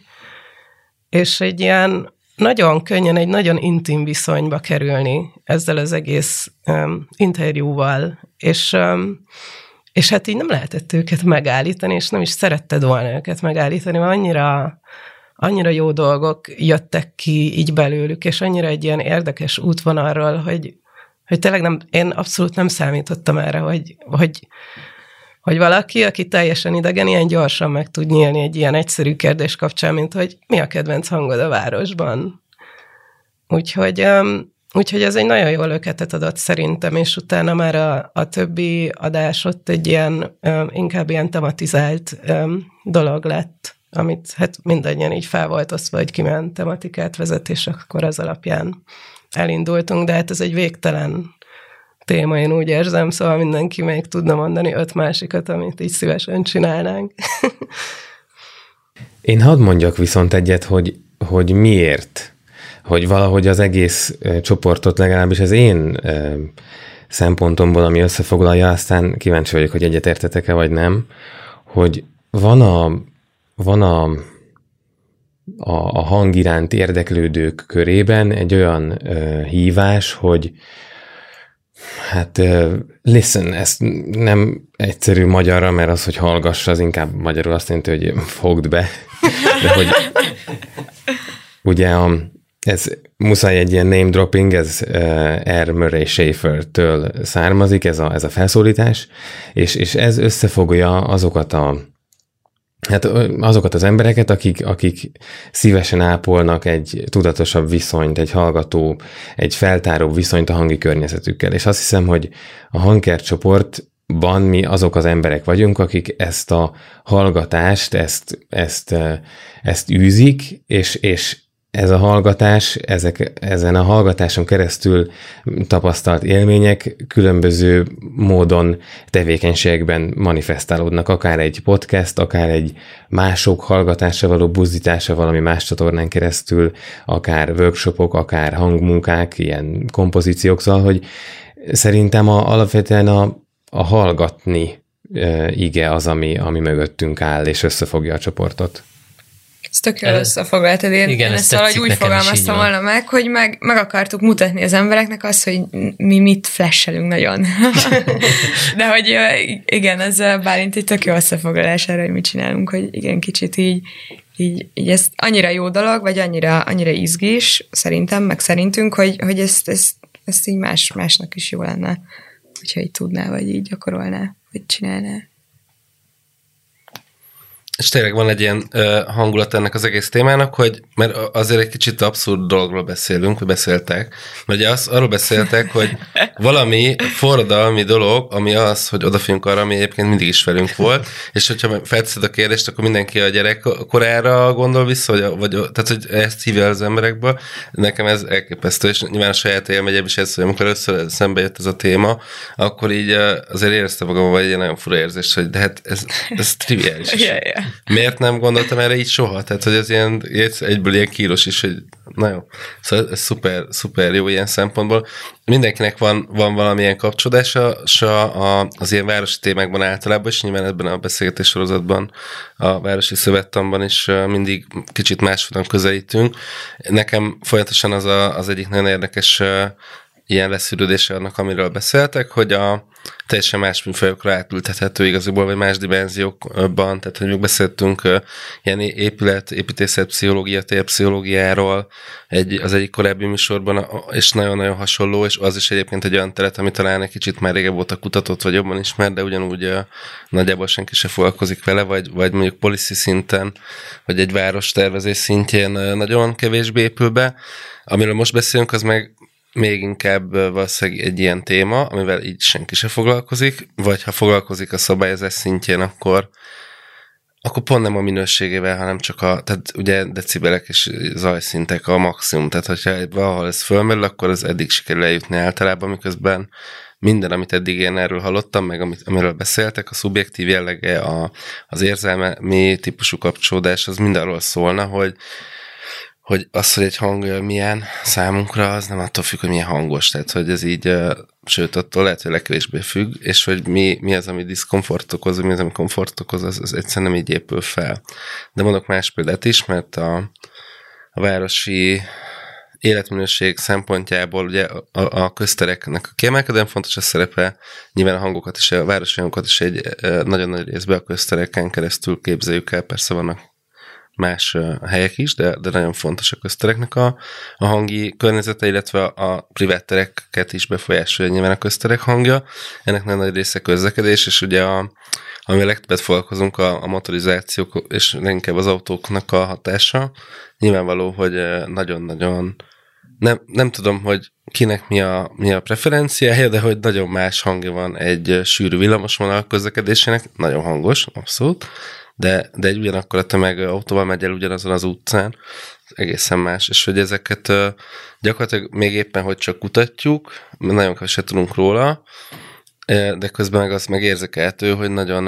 és egy ilyen nagyon könnyen, egy nagyon intim viszonyba kerülni ezzel az egész um, interjúval, és, um, és hát így nem lehetett őket megállítani, és nem is szeretted volna őket megállítani, mert annyira annyira jó dolgok jöttek ki így belőlük, és annyira egy ilyen érdekes útvonalról, hogy, hogy tényleg nem, én abszolút nem számítottam erre, hogy, hogy, hogy valaki, aki teljesen idegen, ilyen gyorsan meg tud nyílni egy ilyen egyszerű kérdés kapcsán, mint hogy mi a kedvenc hangod a városban. Úgyhogy, úgyhogy ez egy nagyon jó löketet adott szerintem, és utána már a, a többi adás ott egy ilyen, inkább ilyen tematizált dolog lett amit hát mindannyian így fel volt osztva, hogy kiment tematikát vezet, és akkor az alapján elindultunk, de hát ez egy végtelen téma, én úgy érzem, szóval mindenki még tudna mondani öt másikat, amit így szívesen csinálnánk. Én hadd mondjak viszont egyet, hogy, hogy miért, hogy valahogy az egész csoportot legalábbis az én szempontomból, ami összefoglalja, aztán kíváncsi vagyok, hogy egyetértetek-e vagy nem, hogy van a, van a, a, a hang iránt érdeklődők körében egy olyan ö, hívás, hogy Hát listen, ez nem egyszerű magyarra, mert az, hogy hallgass, az inkább magyarul azt jelenti, hogy fogd be. De hogy ugye a, ez muszáj egy ilyen name dropping, ez uh, R. Murray Schaefer-től származik, ez a, ez a felszólítás, és, és ez összefogja azokat a Hát azokat az embereket, akik, akik szívesen ápolnak egy tudatosabb viszonyt, egy hallgató, egy feltáró viszonyt a hangi környezetükkel. És azt hiszem, hogy a hangker csoportban mi azok az emberek vagyunk, akik ezt a hallgatást, ezt, ezt, ezt űzik, és, és ez a hallgatás, ezek, ezen a hallgatáson keresztül tapasztalt élmények különböző módon tevékenységekben manifestálódnak, akár egy podcast, akár egy mások hallgatása való buzdítása valami más csatornán keresztül, akár workshopok, akár hangmunkák, ilyen kompozíciók, szóval, hogy szerintem a, alapvetően a, a hallgatni e, ige az, ami, ami mögöttünk áll, és összefogja a csoportot. Ez tök jól összefoglaltad. Én, Igen, én ez ezt valahogy úgy fogalmaztam volna meg, hogy meg, meg akartuk mutatni az embereknek azt, hogy mi mit flashelünk nagyon. De hogy igen, ez Bálint egy tök jó összefoglalás erre, hogy mit csinálunk, hogy igen, kicsit így, így, így ez annyira jó dolog, vagy annyira, annyira izgis, szerintem, meg szerintünk, hogy, hogy ezt, ezt, ezt így más, másnak is jó lenne, hogyha így tudná, vagy így gyakorolná, vagy csinálná. És tényleg van egy ilyen uh, hangulat ennek az egész témának, hogy mert azért egy kicsit abszurd dologról beszélünk, vagy beszéltek, mert ugye az, arról beszéltek, hogy valami forradalmi dolog, ami az, hogy odafigyelünk arra, ami egyébként mindig is velünk volt, és hogyha felteszed a kérdést, akkor mindenki a gyerek korára gondol vissza, vagy, vagy tehát, hogy ezt hívja az emberekből. Nekem ez elképesztő, és nyilván a saját élmegyem is ez, hogy amikor először szembe jött ez a téma, akkor így azért éreztem magam, vagy egy nagyon fura érzés, hogy de hát ez, ez triviális. is. Yeah, yeah. Miért nem gondoltam erre így soha? Tehát, hogy ez ilyen, egyből ilyen kíros is, hogy na jó. Szóval ez szuper, szuper jó ilyen szempontból. Mindenkinek van, van valamilyen kapcsolódása a, a, az ilyen városi témákban általában, és nyilván ebben a beszélgetés sorozatban, a Városi Szövettanban is mindig kicsit máshogyan közelítünk. Nekem folyamatosan az, a, az egyik nagyon érdekes ilyen leszűrődése annak, amiről beszéltek, hogy a teljesen más műfajokra átültethető igazából, vagy más dimenziókban, tehát hogy még beszéltünk ilyen épület, építészet, pszichológia, térpszichológiáról egy, az egyik korábbi műsorban, és nagyon-nagyon hasonló, és az is egyébként egy olyan terület, ami talán egy kicsit már régebb óta kutatott, vagy jobban ismert, de ugyanúgy nagyjából senki se foglalkozik vele, vagy, vagy mondjuk policy szinten, vagy egy város tervezés szintjén nagyon kevésbé épül be. Amiről most beszélünk, az meg még inkább valószínűleg egy ilyen téma, amivel így senki se foglalkozik, vagy ha foglalkozik a szabályozás szintjén, akkor akkor pont nem a minőségével, hanem csak a, tehát ugye decibelek és zajszintek a maximum, tehát hogyha valahol ez fölmerül, akkor az eddig sikerül eljutni általában, miközben minden, amit eddig én erről hallottam, meg amit, amiről beszéltek, a szubjektív jellege, a, az érzelmi típusú kapcsolódás, az mindenről szólna, hogy hogy az, hogy egy hang milyen számunkra, az nem attól függ, hogy milyen hangos. Tehát, hogy ez így, sőt, attól lehet, hogy legkevésbé függ, és hogy mi, mi az, ami diszkomfort okoz, mi az, ami komfort okoz, az, az egyszerűen nem így épül fel. De mondok más példát is, mert a, a városi életminőség szempontjából ugye a, a köztereknek a kiemelkedően fontos a szerepe, nyilván a hangokat és a városi hangokat is egy nagyon nagy részben a köztereken keresztül képzeljük el, persze vannak más helyek is, de, de nagyon fontos a köztereknek a, a hangi környezete, illetve a privát tereket is befolyásolja nyilván a közterek hangja. Ennek nagyon nagy része közlekedés, és ugye a, ami a legtöbbet foglalkozunk a, a motorizációk, és leginkább az autóknak a hatása. Nyilvánvaló, hogy nagyon-nagyon nem, nem tudom, hogy kinek mi a, mi a preferenciája, de hogy nagyon más hangja van egy sűrű villamosvonal közlekedésének, nagyon hangos, abszolút, de, de egy ugyanakkor a tömeg autóval megy el ugyanazon az utcán, egészen más, és hogy ezeket gyakorlatilag még éppen, hogy csak kutatjuk, nagyon keveset tudunk róla, de közben meg az megérzékelhető, hogy nagyon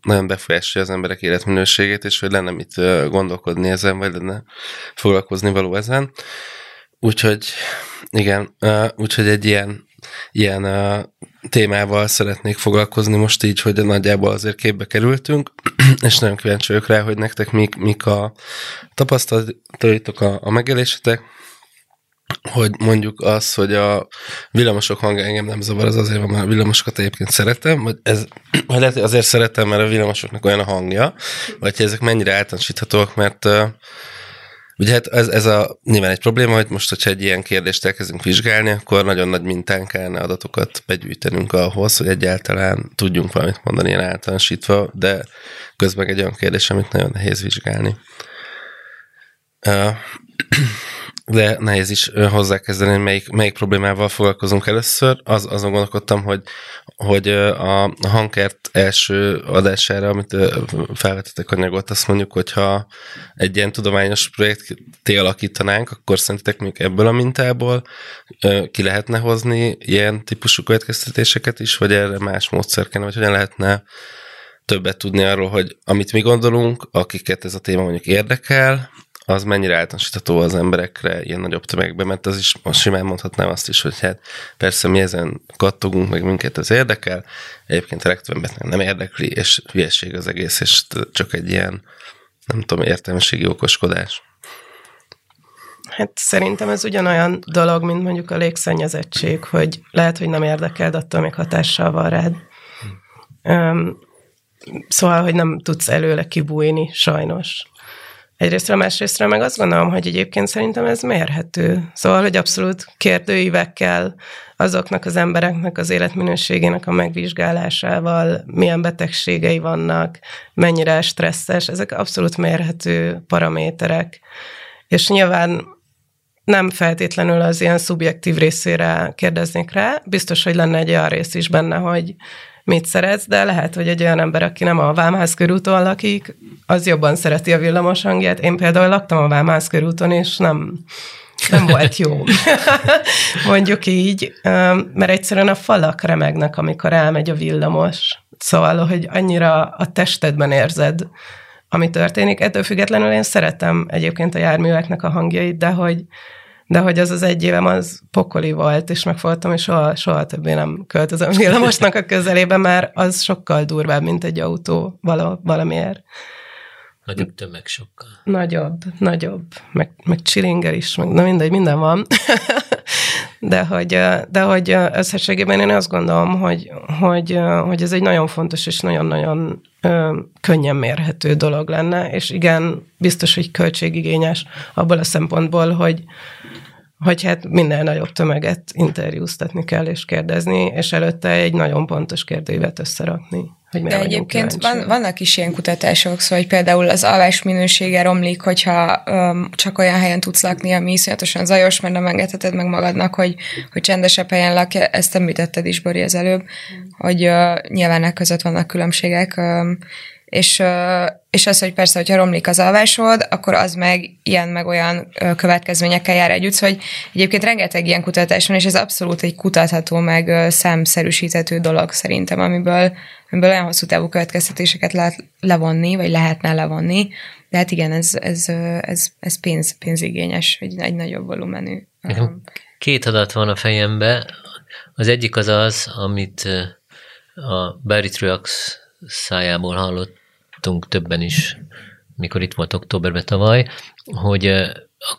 nagyon befolyásolja az emberek életminőségét, és hogy lenne mit gondolkodni ezen, vagy lenne foglalkozni való ezen. Úgyhogy igen, úgyhogy egy ilyen ilyen uh, témával szeretnék foglalkozni most így, hogy nagyjából azért képbe kerültünk, és nagyon kíváncsi vagyok rá, hogy nektek mik, mik a tapasztalataitok, a, a megélésetek, hogy mondjuk az, hogy a villamosok hangja engem nem zavar, az azért van, mert a villamosokat egyébként szeretem, vagy, ez, vagy lehet, hogy azért szeretem, mert a villamosoknak olyan a hangja, vagy hogy ezek mennyire általánosíthatóak, mert uh, Ugye hát ez, ez a, nyilván egy probléma, hogy most, hogyha egy ilyen kérdést elkezdünk vizsgálni, akkor nagyon nagy mintán kellene adatokat begyűjtenünk ahhoz, hogy egyáltalán tudjunk valamit mondani ilyen általánosítva, de közben egy olyan kérdés, amit nagyon nehéz vizsgálni. De nehéz is hozzákezdeni, hogy melyik, melyik problémával foglalkozunk először. Az, azon gondolkodtam, hogy, hogy a hangkert első adására, amit felvetettek anyagot, azt mondjuk, hogyha egy ilyen tudományos projekté alakítanánk, akkor szerintetek még ebből a mintából ki lehetne hozni ilyen típusú következtetéseket is, vagy erre más módszer kellene, vagy hogyan lehetne többet tudni arról, hogy amit mi gondolunk, akiket ez a téma mondjuk érdekel, az mennyire általánosítható az emberekre ilyen nagyobb tömegben, mert az is, most simán mondhatnám azt is, hogy hát persze mi ezen kattogunk, meg minket az érdekel, egyébként a legtöbbet nem érdekli, és hülyeség az egész, és csak egy ilyen, nem tudom, értelmeségi okoskodás. Hát szerintem ez ugyanolyan dolog, mint mondjuk a légszennyezettség, hogy lehet, hogy nem érdekel, de attól még hatással van rád. Um, szóval, hogy nem tudsz előle kibújni, sajnos. Egyrésztről, másrésztről meg azt gondolom, hogy egyébként szerintem ez mérhető. Szóval, hogy abszolút kérdőívekkel azoknak az embereknek az életminőségének a megvizsgálásával, milyen betegségei vannak, mennyire stresszes, ezek abszolút mérhető paraméterek. És nyilván nem feltétlenül az ilyen szubjektív részére kérdeznék rá, biztos, hogy lenne egy olyan rész is benne, hogy mit szeretsz, de lehet, hogy egy olyan ember, aki nem a Vámház körúton lakik, az jobban szereti a villamos hangját. Én például laktam a Vámház körúton, és nem, nem volt jó. Mondjuk így, mert egyszerűen a falak remegnek, amikor elmegy a villamos. Szóval, hogy annyira a testedben érzed, ami történik. Ettől függetlenül én szeretem egyébként a járműveknek a hangjait, de hogy de hogy az az egy évem az pokoli volt, és megfogtam, és soha, soha többé nem költözöm villamosnak a közelébe, mert az sokkal durvább, mint egy autó vala, valamiért. Nagyobb tömeg sokkal. Nagyobb, nagyobb, meg, meg csilinger is, meg na mindegy, minden van. de hogy, de hogy összességében én azt gondolom, hogy, hogy, hogy ez egy nagyon fontos és nagyon-nagyon könnyen mérhető dolog lenne, és igen, biztos, hogy költségigényes abból a szempontból, hogy, hogy hát minden nagyobb tömeget interjúztatni kell és kérdezni, és előtte egy nagyon pontos kérdőívet összerakni. Hogy De egyébként van, vannak is ilyen kutatások, szóval hogy például az alvás minősége romlik, hogyha um, csak olyan helyen tudsz lakni, ami iszonyatosan zajos, mert nem engedheted meg magadnak, hogy, hogy csendesebb helyen lakj. Ezt említetted is, Bori, az előbb, hogy uh, nyilván között vannak különbségek, um, és, és az, hogy persze, hogyha romlik az alvásod, akkor az meg ilyen meg olyan következményekkel jár együtt, hogy egyébként rengeteg ilyen kutatás van, és ez abszolút egy kutatható, meg számszerűsíthető dolog szerintem, amiből, amiből olyan hosszú távú következtetéseket lehet levonni, vagy lehetne levonni, de hát igen, ez, ez, ez, ez pénz, pénzigényes, egy, egy nagyobb volumenű. Két adat van a fejembe. Az egyik az az, amit a Barry Truax szájából hallott láttunk többen is, mikor itt volt októberben tavaly, hogy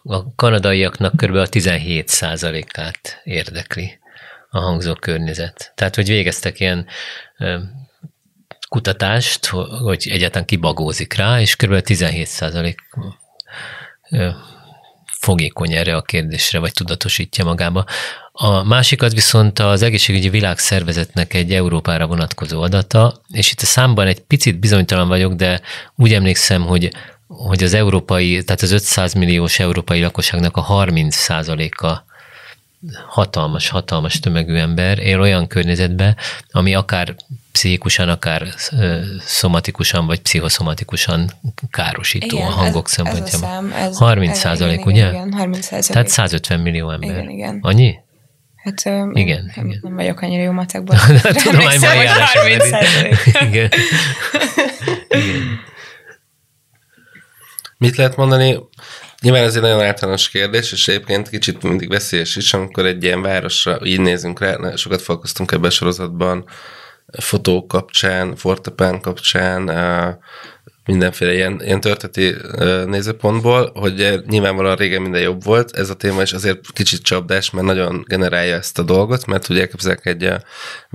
a kanadaiaknak kb. a 17 át érdekli a hangzó környezet. Tehát, hogy végeztek ilyen kutatást, hogy egyáltalán kibagózik rá, és kb. 17 százalék fogékony erre a kérdésre, vagy tudatosítja magába. A másik az viszont az egészségügyi világszervezetnek egy Európára vonatkozó adata, és itt a számban egy picit bizonytalan vagyok, de úgy emlékszem, hogy hogy az európai, tehát az 500 milliós európai lakosságnak a 30 százaléka hatalmas, hatalmas tömegű ember él olyan környezetben, ami akár pszichikusan, akár szomatikusan, vagy pszichoszomatikusan károsító igen, a hangok ez, szempontjából. Ez a szám, ez, 30 százalék, ugye? Igen, 30 százalék. Tehát 150 millió ember. Igen, igen. Annyi? Hát igen, nem, igen. nem vagyok annyira jó matekban. Tudományban járás. igen. igen. Mit lehet mondani Nyilván ez egy nagyon általános kérdés, és egyébként kicsit mindig veszélyes is, amikor egy ilyen városra így nézünk rá, sokat foglalkoztunk ebben a sorozatban, fotók kapcsán, fortepán kapcsán, mindenféle ilyen, ilyen történeti nézőpontból, hogy nyilvánvalóan régen minden jobb volt, ez a téma is azért kicsit csapdás, mert nagyon generálja ezt a dolgot, mert ugye elképzelek egy,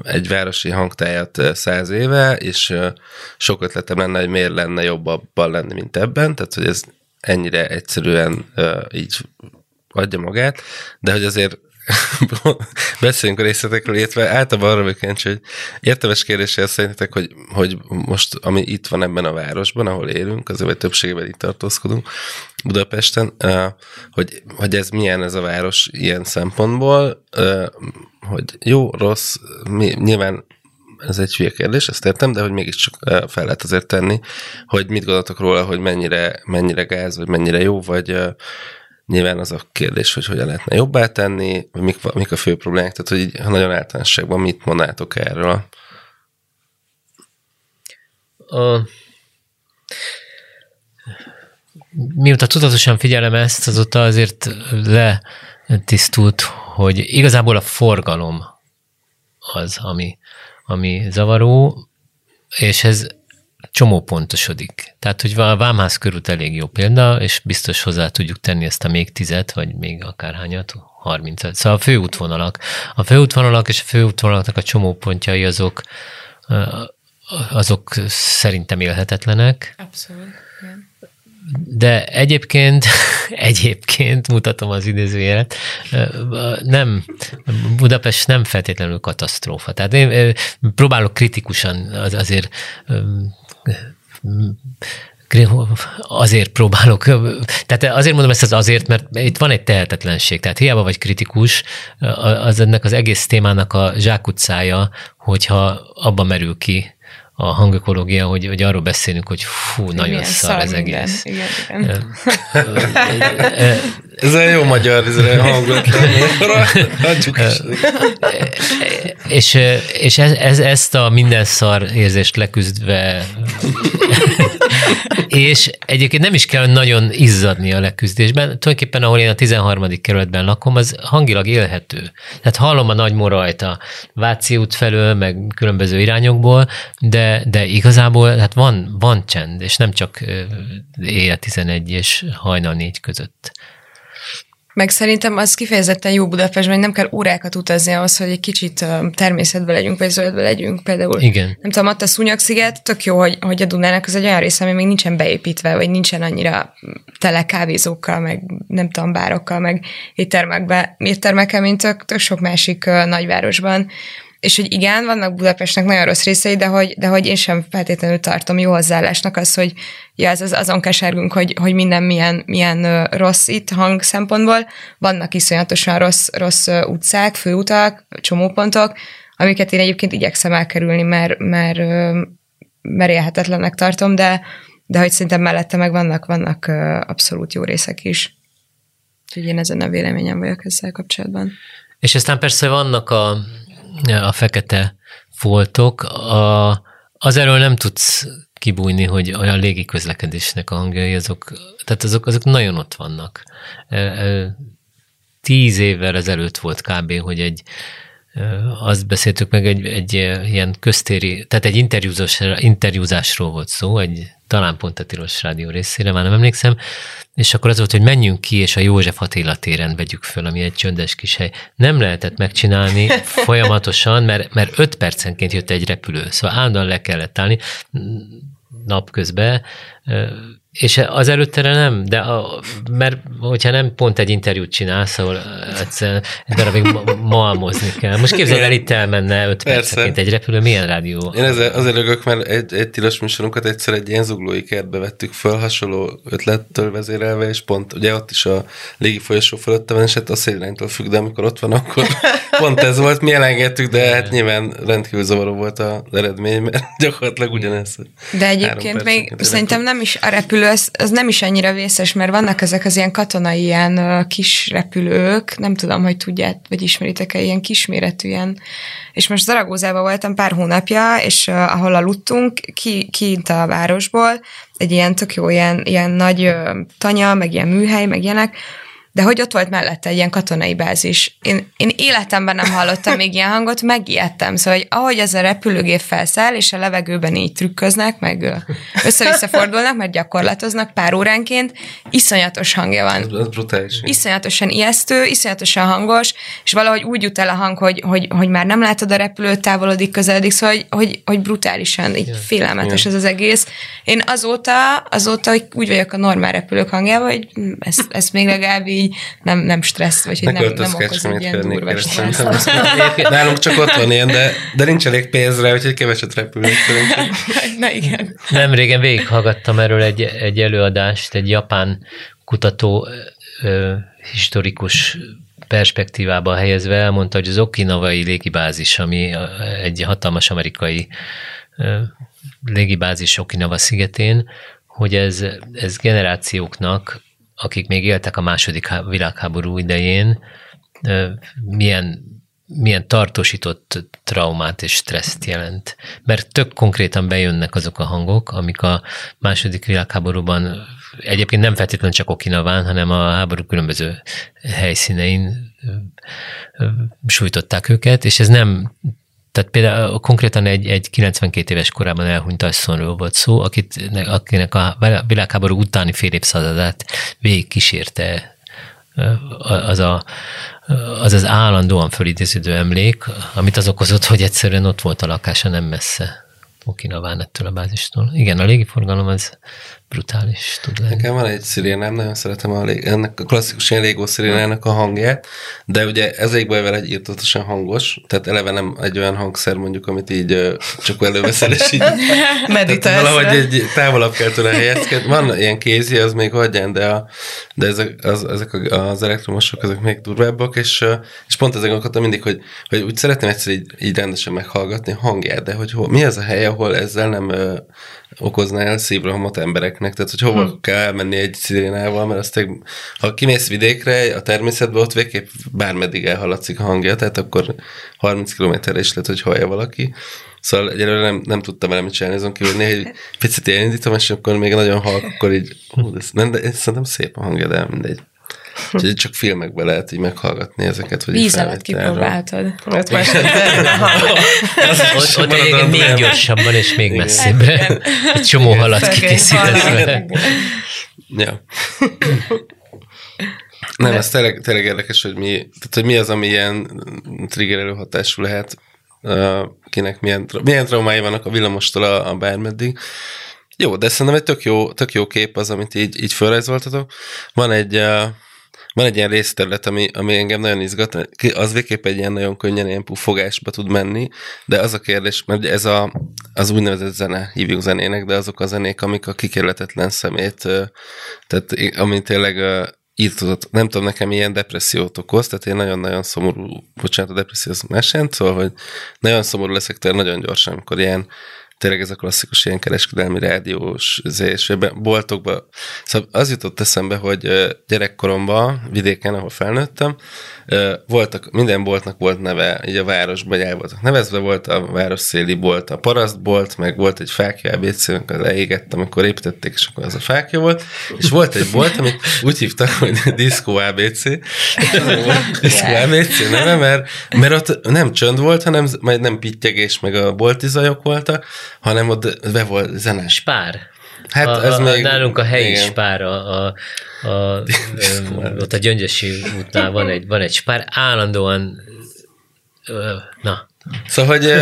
egy városi hangtájat száz éve, és sok ötletem lenne, hogy miért lenne jobb abban lenni, mint ebben, tehát hogy ez ennyire egyszerűen így adja magát, de hogy azért beszéljünk a részletekről, illetve általában arra vagyok hogy értelmes kérdéssel szerintetek, hogy, hogy most, ami itt van ebben a városban, ahol élünk, azért vagy többségében itt tartózkodunk, Budapesten, hogy, hogy ez milyen ez a város ilyen szempontból, hogy jó, rossz, mi, nyilván ez egy hülye kérdés, ezt értem, de hogy mégiscsak fel lehet azért tenni, hogy mit gondoltok róla, hogy mennyire, mennyire gáz, vagy mennyire jó, vagy Nyilván az a kérdés, hogy hogyan lehetne jobbá tenni, mik, mik a fő problémák, tehát hogy így, nagyon általánosságban mit mondátok erről? A... Mióta tudatosan figyelem ezt, azóta azért letisztult, hogy igazából a forgalom az, ami, ami zavaró, és ez csomó pontosodik. Tehát, hogy a Vámház körút elég jó példa, és biztos hozzá tudjuk tenni ezt a még tizet, vagy még akárhányat, 30 Szóval a főútvonalak. A főútvonalak és a főútvonalaknak a csomópontjai azok, azok szerintem élhetetlenek. Abszolút. Igen. De egyébként, egyébként mutatom az idézőjelet, nem, Budapest nem feltétlenül katasztrófa. Tehát én próbálok kritikusan az, azért azért próbálok, tehát azért mondom ezt az azért, mert itt van egy tehetetlenség, tehát hiába vagy kritikus, az ennek az egész témának a zsákutcája, hogyha abba merül ki, a hangökológia, hogy, hogy arról beszélünk, hogy fú, nagyon Milyen szar ez minden. egész. Igen, igen. ez egy jó magyar hangot. És, és ez, ez, ezt a minden szar érzést leküzdve és egyébként nem is kell nagyon izzadni a leküzdésben. Tulajdonképpen, ahol én a 13. kerületben lakom, az hangilag élhető. Tehát hallom a nagy morajt a Váci út felől, meg különböző irányokból, de, de igazából hát van, van csend, és nem csak éjjel 11 és hajnal 4 között. Meg szerintem az kifejezetten jó Budapest, hogy nem kell órákat utazni ahhoz, hogy egy kicsit természetben legyünk, vagy zöldben legyünk. Például Igen. nem tudom, ott a Szúnyagsziget, tök jó, hogy, hogy a Dunának az egy olyan része, ami még nincsen beépítve, vagy nincsen annyira tele kávézókkal, meg nem tudom, bárokkal, meg éttermekbe, éttermekkel, mint tök, tök sok másik nagyvárosban és hogy igen, vannak Budapestnek nagyon rossz részei, de hogy, de hogy én sem feltétlenül tartom jó hozzáállásnak az, hogy ja, ez az, azon kesergünk, hogy, hogy minden milyen, milyen rossz itt hang szempontból. Vannak iszonyatosan rossz, rossz utcák, főutak, csomópontok, amiket én egyébként igyekszem elkerülni, mert, mert, mert élhetetlennek tartom, de, de hogy szerintem mellette meg vannak, vannak abszolút jó részek is. Úgyhogy én ezen a véleményem vagyok ezzel kapcsolatban. És aztán persze vannak a, a fekete foltok, a, az erről nem tudsz kibújni, hogy olyan légi közlekedésnek a hangjai, azok, tehát azok, azok nagyon ott vannak. Tíz évvel ezelőtt volt kb., hogy egy azt beszéltük meg, egy, egy ilyen köztéri, tehát egy interjúzás, interjúzásról volt szó, egy talán pont a Tilos Rádió részére, már nem emlékszem, és akkor az volt, hogy menjünk ki, és a József Attila téren vegyük föl, ami egy csöndes kis hely. Nem lehetett megcsinálni folyamatosan, mert, mert öt percenként jött egy repülő, szóval állandóan le kellett állni napközben, és az előttere nem, de a, mert hogyha nem pont egy interjút csinálsz, ahol egyszerűen egy darabig malmozni kell. Most képzeld el, itt elmenne öt percenként egy repülő, milyen rádió? Én ezzel, azért örülök, mert egy, egy tilos műsorunkat egyszer egy ilyen zuglói kertbe vettük föl, hasonló ötlettől vezérelve, és pont ugye ott is a légi folyosó fölötte van, és hát a széliránytól függ, de amikor ott van, akkor pont ez volt, mi elengedtük, de hát nyilván rendkívül zavaró volt az eredmény, mert gyakorlatilag ugyanez. De egyébként még szerintem nem is a repülő az, az nem is annyira vészes, mert vannak ezek az ilyen katonai ilyen kis repülők, nem tudom, hogy tudját, vagy ismeritek-e, ilyen kisméretű ilyen. És most Zaragozában voltam pár hónapja, és uh, ahol aludtunk, ki, kint a városból, egy ilyen tök jó, ilyen, ilyen nagy ö, tanya, meg ilyen műhely, meg ilyenek, de hogy ott volt mellette egy ilyen katonai bázis. Én, én életemben nem hallottam még ilyen hangot, megijedtem. Szóval, hogy ahogy ez a repülőgép felszáll, és a levegőben így trükköznek, meg össze-vissza fordulnak, mert gyakorlatoznak pár óránként, iszonyatos hangja van Ez, brutális. iszonyatosan ijesztő, iszonyatosan hangos, és valahogy úgy jut el a hang, hogy, hogy, hogy már nem látod a repülőt, távolodik, közeledik, szóval, hogy, hogy, hogy brutálisan, így félelmetes ez az egész. Én azóta, azóta hogy úgy vagyok a normál repülők hangjával, hogy hm, ez, ez még legalább így nem, nem stressz, vagy hogy Ne nem, nem okoz egy ilyen durva stressz. Nálunk csak ott van ilyen, de, de nincs elég pénz rá, úgyhogy keveset repülünk. Na igen. Nem régen végighallgattam erről egy, egy előadást, egy japán kutató ö, historikus perspektívába helyezve elmondta, hogy az okinavai légibázis, ami egy hatalmas amerikai légibázis Okinawa szigetén, hogy ez, ez generációknak, akik még éltek a második há- világháború idején, milyen milyen tartósított traumát és stresszt jelent. Mert tök konkrétan bejönnek azok a hangok, amik a második világháborúban egyébként nem feltétlenül csak Okinaván, hanem a háború különböző helyszínein sújtották őket, és ez nem tehát például konkrétan egy, egy 92 éves korában elhunyt asszonyról volt szó, akit, akinek a világháború utáni fél évszázadát végig kísérte az a, az, az állandóan fölidéződő emlék, amit az okozott, hogy egyszerűen ott volt a lakása nem messze Okinaván ettől a bázistól. Igen, a légiforgalom az brutális tud lenni. Nekem van egy szirénám, nagyon szeretem a, lég, ennek a klasszikus ilyen légó szirénának a hangját, de ugye ezekből vele egy írtatosan hangos, tehát eleve nem egy olyan hangszer mondjuk, amit így csak előveszel, és így Meditálsz valahogy egy távolabb kell tőle helyezkedni. Van ilyen kézi, az még hagyján, de, a, de ezek, az, ezek a- az elektromosok, ezek még durvábbak, és, és pont ezek akartam mindig, hogy, hogy úgy szeretném egyszer így, így rendesen meghallgatni a hangját, de hogy hol, mi az a hely, ahol ezzel nem ö, okozná el szívrohamot embereknek, tehát hogy hova hmm. kell elmenni egy szirénával, mert azt ha kimész vidékre, a természetbe, ott végképp bármeddig elhaladszik a hangja, tehát akkor 30 kilométerre is lehet, hogy hallja valaki. Szóval egyelőre nem, nem tudtam vele mit csinálni, azon kívül néha egy picit elindítom, és akkor még nagyon halk, akkor így, hú, ez- nem, de ez szerintem szép a hangja, de mindegy. Úgyhogy csak filmekben lehet így meghallgatni ezeket, hogy így Víz alatt kipróbáltad. Ott másodpercben hang. Ott, ott még gyorsabban és még messzebbre. Egy csomó halat kikészítve. Ja. Nem, ez tényleg, tényleg érdekes, hogy mi, tehát, hogy mi az, ami ilyen triggerelő hatású lehet, kinek milyen, milyen traumái vannak a villamostól a, a bármeddig. Jó, de szerintem egy tök jó, tök jó kép az, amit így, így felrajzoltatok. Van egy, uh, van egy ilyen részterület, ami, ami engem nagyon izgat, az végképp egy ilyen nagyon könnyen ilyen pufogásba tud menni, de az a kérdés, mert ez a, az úgynevezett zene, hívjuk zenének, de azok a zenék, amik a kikérletetlen szemét, tehát ami tényleg ö, írtott, nem tudom, nekem ilyen depressziót okoz, tehát én nagyon-nagyon szomorú, bocsánat, a depresszió az más szóval, hogy nagyon szomorú leszek tényleg nagyon gyorsan, amikor ilyen tényleg ez a klasszikus ilyen kereskedelmi rádiós és ebben boltokban. Szóval az jutott eszembe, hogy gyerekkoromban, vidéken, ahol felnőttem, voltak, minden boltnak volt neve, így a városban el voltak nevezve, volt a városszéli bolt, a parasztbolt, meg volt egy fákja ABC, amikor leégett, amikor építették, és akkor az a fákja volt, és volt egy bolt, amit úgy hívtak, hogy Disco ABC, Disco ABC neve, mert, mert ott nem csönd volt, hanem majd nem pittyegés, meg a bolti zajok voltak, hanem ott be volt zene. Spár. Hát a, ez a, még... Nálunk a helyi igen. spár, a, a, a, ott a Gyöngyösi útnál van egy, van egy spár, állandóan na, Szóval, hogy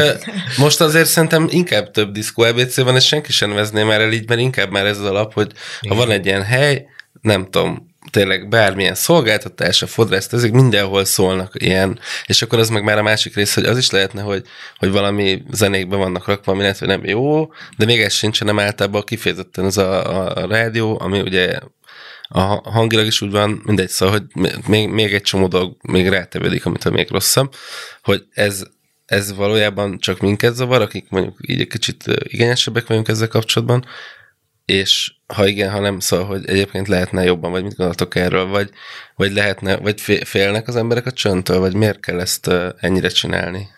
most azért szerintem inkább több diszkó ABC van, és senki sem nevezné már el így, mert inkább már ez az alap, hogy ha van egy ilyen hely, nem tudom, tényleg bármilyen szolgáltatás, a fodrászt, ezek mindenhol szólnak ilyen, és akkor az meg már a másik rész, hogy az is lehetne, hogy, hogy valami zenékben vannak rakva, ami lehet, hogy nem jó, de még ez sincs, hanem általában kifejezetten az a, a, a rádió, ami ugye a hangilag is úgy van, mindegy, szóval, hogy még, még egy csomó dolog még rátevődik, amit még rosszabb, hogy ez, ez valójában csak minket zavar, akik mondjuk így egy kicsit igényesebbek vagyunk ezzel kapcsolatban, és ha igen, ha nem, szóval, hogy egyébként lehetne jobban, vagy mit gondoltok erről, vagy, vagy lehetne, vagy félnek az emberek a csöntől, vagy miért kell ezt ennyire csinálni?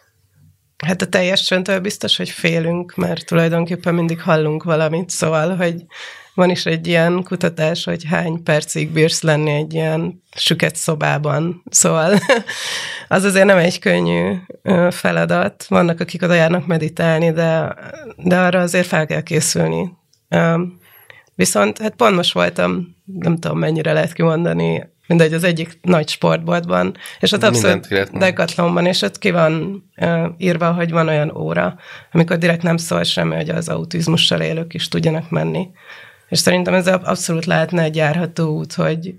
Hát a teljes csöntől biztos, hogy félünk, mert tulajdonképpen mindig hallunk valamit, szóval, hogy van is egy ilyen kutatás, hogy hány percig bírsz lenni egy ilyen süket szobában. Szóval az azért nem egy könnyű feladat. Vannak, akik oda járnak meditálni, de, de arra azért fel kell készülni. Viszont hát pont most voltam, nem tudom mennyire lehet kimondani, mindegy, az egyik nagy sportboltban, és ott abszolút dekatlonban, és ott ki van uh, írva, hogy van olyan óra, amikor direkt nem szól semmi, hogy az autizmussal élők is tudjanak menni. És szerintem ez abszolút lehetne egy járható út, hogy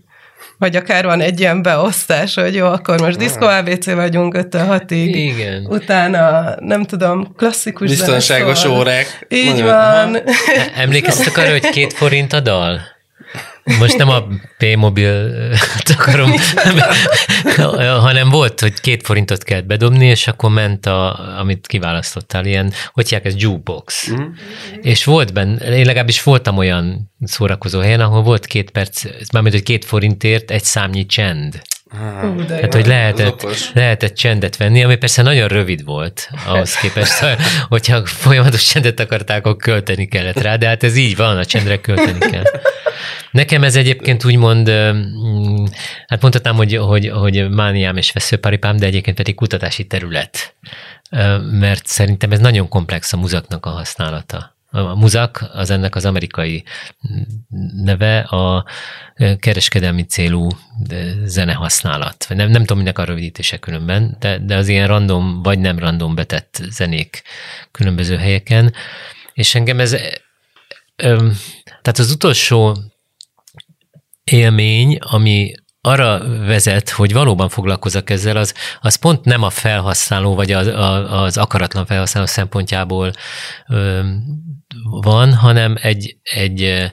vagy akár van egy ilyen beosztás, hogy jó, akkor most diszkó ABC vagyunk 5 6 Igen. Utána, nem tudom, klasszikus Biztonságos órák. Így Nagyon. van. E- emlékeztek arra, hogy két forint a dal? Most nem a P-mobil akarom, hanem volt, hogy két forintot kellett bedobni, és akkor ment, a, amit kiválasztottál, ilyen, hogy hívják ez, jukebox. Mm. És volt benne, én legalábbis voltam olyan szórakozó helyen, ahol volt két perc, mármint, hogy két forintért egy számnyi csend. Ah, Tehát, hogy lehetett, lehetett csendet venni, ami persze nagyon rövid volt ahhoz képest, hogyha folyamatos csendet akarták, akkor költeni kellett rá, de hát ez így van, a csendre költeni kell. Nekem ez egyébként úgymond, hát mondhatnám, hogy, hogy, hogy mániám és veszőparipám, de egyébként pedig kutatási terület, mert szerintem ez nagyon komplex a muzaknak a használata. A muzak az ennek az amerikai neve a kereskedelmi célú zenehasználat. Nem, nem tudom, minek a rövidítése különben, de, de az ilyen random vagy nem random betett zenék különböző helyeken. És engem ez, tehát az utolsó élmény, ami arra vezet, hogy valóban foglalkozok ezzel, az, az pont nem a felhasználó, vagy az, az akaratlan felhasználó szempontjából van, hanem egy, egy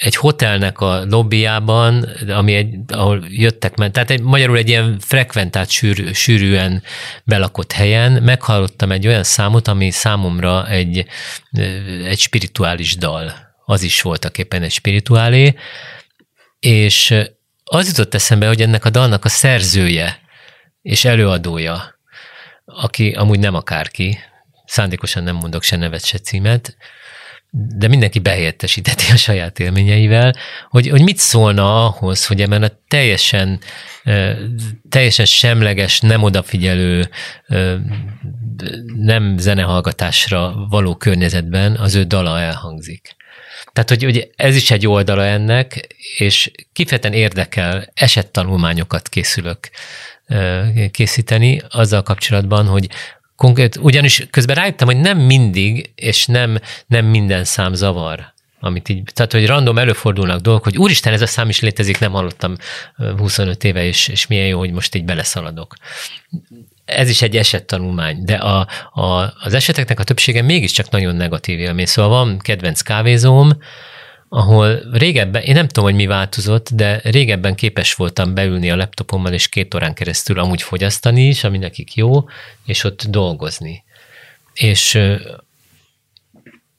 egy hotelnek a lobbyjában, ami egy, ahol jöttek, ment, tehát egy, magyarul egy ilyen frekventált, sűrű, sűrűen belakott helyen meghallottam egy olyan számot, ami számomra egy, egy spirituális dal. Az is voltak éppen egy spirituálé, és az jutott eszembe, hogy ennek a dalnak a szerzője és előadója, aki amúgy nem akárki, szándékosan nem mondok se nevet, se címet, de mindenki behelyettesíteti a saját élményeivel, hogy, hogy mit szólna ahhoz, hogy ebben a teljesen, teljesen semleges, nem odafigyelő, nem zenehallgatásra való környezetben az ő dala elhangzik. Tehát, hogy, hogy ez is egy oldala ennek, és kifejezetten érdekel, esettanulmányokat készülök készíteni azzal kapcsolatban, hogy konkrét, ugyanis közben rájöttem, hogy nem mindig, és nem, nem minden szám zavar amit így, tehát hogy random előfordulnak dolgok, hogy úristen, ez a szám is létezik, nem hallottam 25 éve, és, és milyen jó, hogy most így beleszaladok. Ez is egy esettanulmány, de a, a, az eseteknek a többsége mégiscsak nagyon negatív élmény. Szóval van kedvenc kávézóm, ahol régebben, én nem tudom, hogy mi változott, de régebben képes voltam beülni a laptopommal, és két órán keresztül amúgy fogyasztani is, ami nekik jó, és ott dolgozni. És,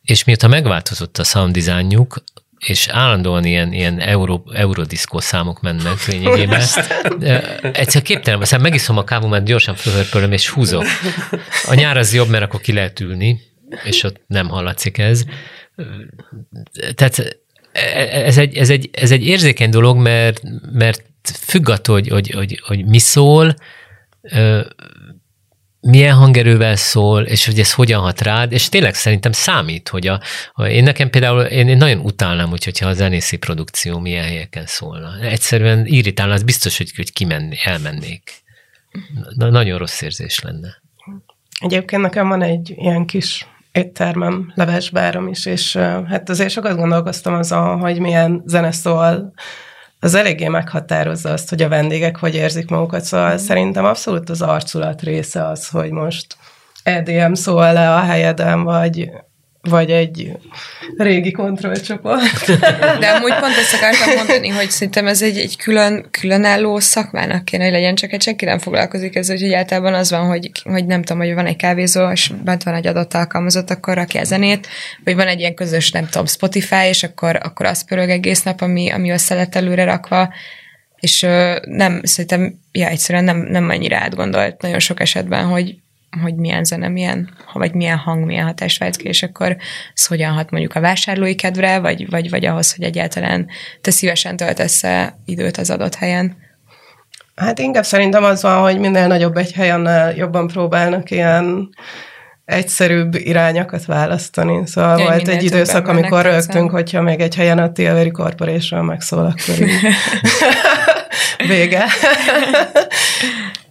és mióta megváltozott a sound designjuk, és állandóan ilyen, ilyen euro, eurodiszkó számok mennek lényegében. Egyszer képtelen, aztán megiszom a kávomat, gyorsan fölhörpölöm, és húzok. A nyár az jobb, mert akkor ki lehet ülni, és ott nem hallatszik ez. Tehát ez egy, ez egy, ez egy érzékeny dolog, mert, mert függ attól, hogy, hogy, hogy, hogy mi szól, milyen hangerővel szól, és hogy ez hogyan hat rád, és tényleg szerintem számít, hogy a, a én nekem például, én, én nagyon utálnám, hogy, hogyha a zenészi produkció milyen helyeken szólna. Egyszerűen irritálna, az biztos, hogy, hogy kimenni, elmennék. Na, nagyon rossz érzés lenne. Egyébként nekem van egy ilyen kis éttermem, levesbárom is, és hát azért sokat gondolkoztam azon, hogy milyen zene szól, az eléggé meghatározza azt, hogy a vendégek hogy érzik magukat, szóval mm. szerintem abszolút az arculat része az, hogy most EDM szól le a helyeden, vagy vagy egy régi kontrollcsoport. De amúgy pont ezt akartam mondani, hogy szerintem ez egy, egy külön, különálló szakmának kéne, hogy legyen, csak egy senki nem foglalkozik ezzel, hogy általában az van, hogy, hogy nem tudom, hogy van egy kávézó, és bent van egy adott alkalmazott, akkor rakja a zenét, vagy van egy ilyen közös, nem tudom, Spotify, és akkor, akkor az pörög egész nap, ami, ami össze lett előre rakva, és nem, szerintem, ja, egyszerűen nem, nem annyira átgondolt nagyon sok esetben, hogy, hogy milyen zene, milyen, vagy milyen hang, milyen hatást vált ki, és akkor ez hogyan hat mondjuk a vásárlói kedvre, vagy, vagy, vagy ahhoz, hogy egyáltalán te szívesen töltesz időt az adott helyen. Hát inkább szerintem az van, hogy minél nagyobb egy hely, annál jobban próbálnak ilyen egyszerűbb irányokat választani. Szóval Ja, volt egy időszak, amikor rögtünk, hogyha még egy helyen a Tilbury Corporation megszól, akkor így vége.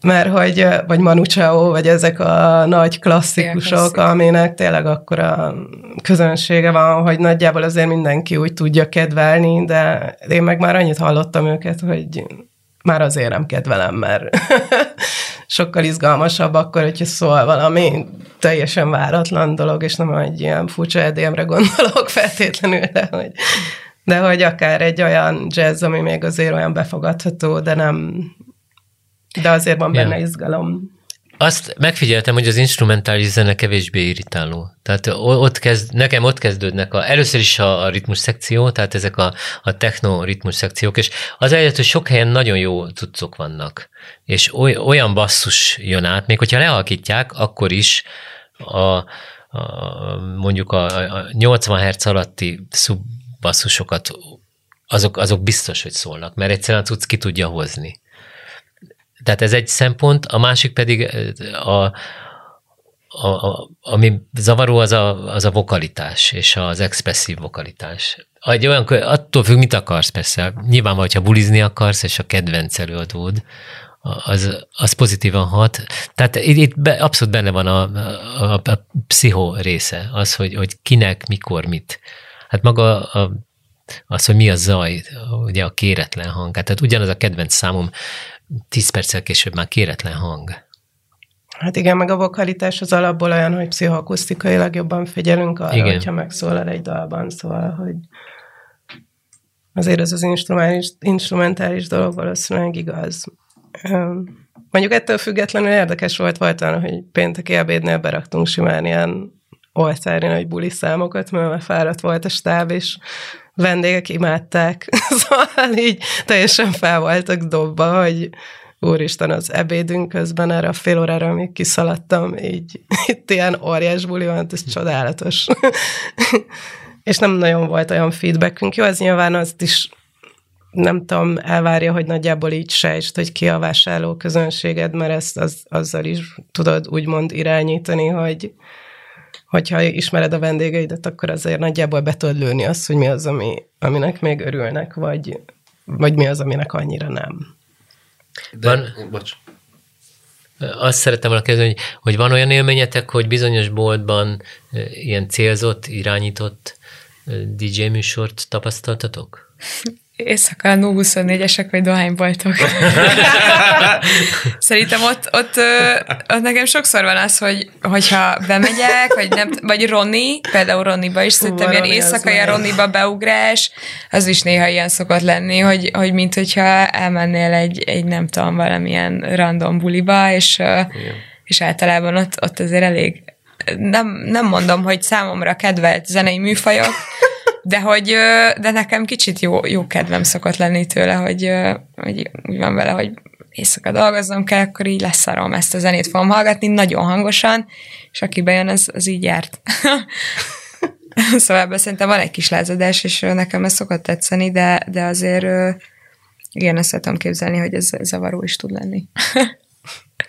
Mert hogy, vagy Manu Chao, vagy ezek a nagy klasszikusok, klasszik. aminek tényleg akkor a közönsége van, hogy nagyjából azért mindenki úgy tudja kedvelni, de én meg már annyit hallottam őket, hogy már azért nem kedvelem, mert sokkal izgalmasabb akkor, hogyha szól valami teljesen váratlan dolog, és nem egy ilyen furcsa edémre gondolok feltétlenül, de hogy, de hogy akár egy olyan jazz, ami még azért olyan befogadható, de nem, de azért van benne Ja. izgalom. Azt megfigyeltem, hogy az instrumentális zene kevésbé irritáló. Tehát ott kezd, nekem ott kezdődnek a, először is a, a ritmus szekció, tehát ezek a, a techno ritmus szekciók, és az egyet, hogy sok helyen nagyon jó cuccok vannak, és oly, olyan basszus jön át, még hogyha lehalkítják, akkor is a, a mondjuk a, a 80 Hz alatti szubbasszusokat azok, azok biztos, hogy szólnak, mert egyszerűen a cucc ki tudja hozni. Tehát ez egy szempont, a másik pedig eh, a, a, a, ami zavaró, az a, az a vokalitás, és az expresszív vokalitás. Egy olyan, attól függ, mit akarsz persze. Nyilván, hogyha bulizni akarsz, és a kedvenc előadód, az, az pozitívan hat. Tehát itt, itt be, abszolút benne van a, a, a, a pszicho része, az, hogy, hogy kinek, mikor, mit. Hát maga a, az, hogy mi a zaj, ugye a kéretlen hang. Hát tehát ugyanaz a kedvenc számom, tíz perccel később már kéretlen hang. Hát igen, meg a vokalitás az alapból olyan, hogy pszichoakusztikailag jobban figyelünk arra, Igen. hogyha megszólal egy dalban, szóval, hogy azért ez az instrumentális, instrumentális dolog valószínűleg igaz. Mondjuk ettől függetlenül érdekes volt, volt olyan, hogy pénteki ebédnél beraktunk simán ilyen oltári nagy buli számokat, mert fáradt volt a stáb, és vendégek imádták. Szóval így teljesen fel voltak dobva, hogy úristen, az ebédünk közben erre a fél órára, amíg kiszaladtam, így itt ilyen óriás buli van, ez csodálatos. és nem nagyon volt olyan feedbackünk. Jó, ez nyilván azt is nem tudom, elvárja, hogy nagyjából így sejtsd, hogy ki a vásárló közönséged, mert ezt az, azzal is tudod úgymond irányítani, hogy hogyha ismered a vendégeidet, akkor azért nagyjából be tudod lőni azt, hogy mi az, ami, aminek még örülnek, vagy, vagy mi az, aminek annyira nem. De, Van- bocs. Azt szerettem volna kezdeni, hogy, hogy van olyan élményetek, hogy bizonyos boltban ilyen célzott, irányított DJ műsort tapasztaltatok? Éjszaka 0-24-esek vagy dohányboltok. Szerintem ott, ott, ott nekem sokszor van az, hogy, hogyha bemegyek, vagy, nem, vagy Ronni, például Ronniba is, szerintem a ilyen éjszakai a. Ronniba beugrás, az is néha ilyen szokott lenni, hogy, hogy mint hogyha elmennél egy, egy nem tudom, valamilyen random buliba, és, ö, és általában ott, ott azért elég nem, nem mondom, hogy számomra kedvelt zenei műfajok, de hogy de nekem kicsit jó, jó kedvem szokott lenni tőle, hogy, hogy úgy van vele, hogy éjszaka dolgoznom kell, akkor így leszarom ezt a zenét fogom hallgatni nagyon hangosan, és aki bejön, az, az így járt. szóval ebben szerintem van egy kis lázadás, és nekem ez szokott tetszeni, de, de azért igen, ezt tudom képzelni, hogy ez zavaró is tud lenni.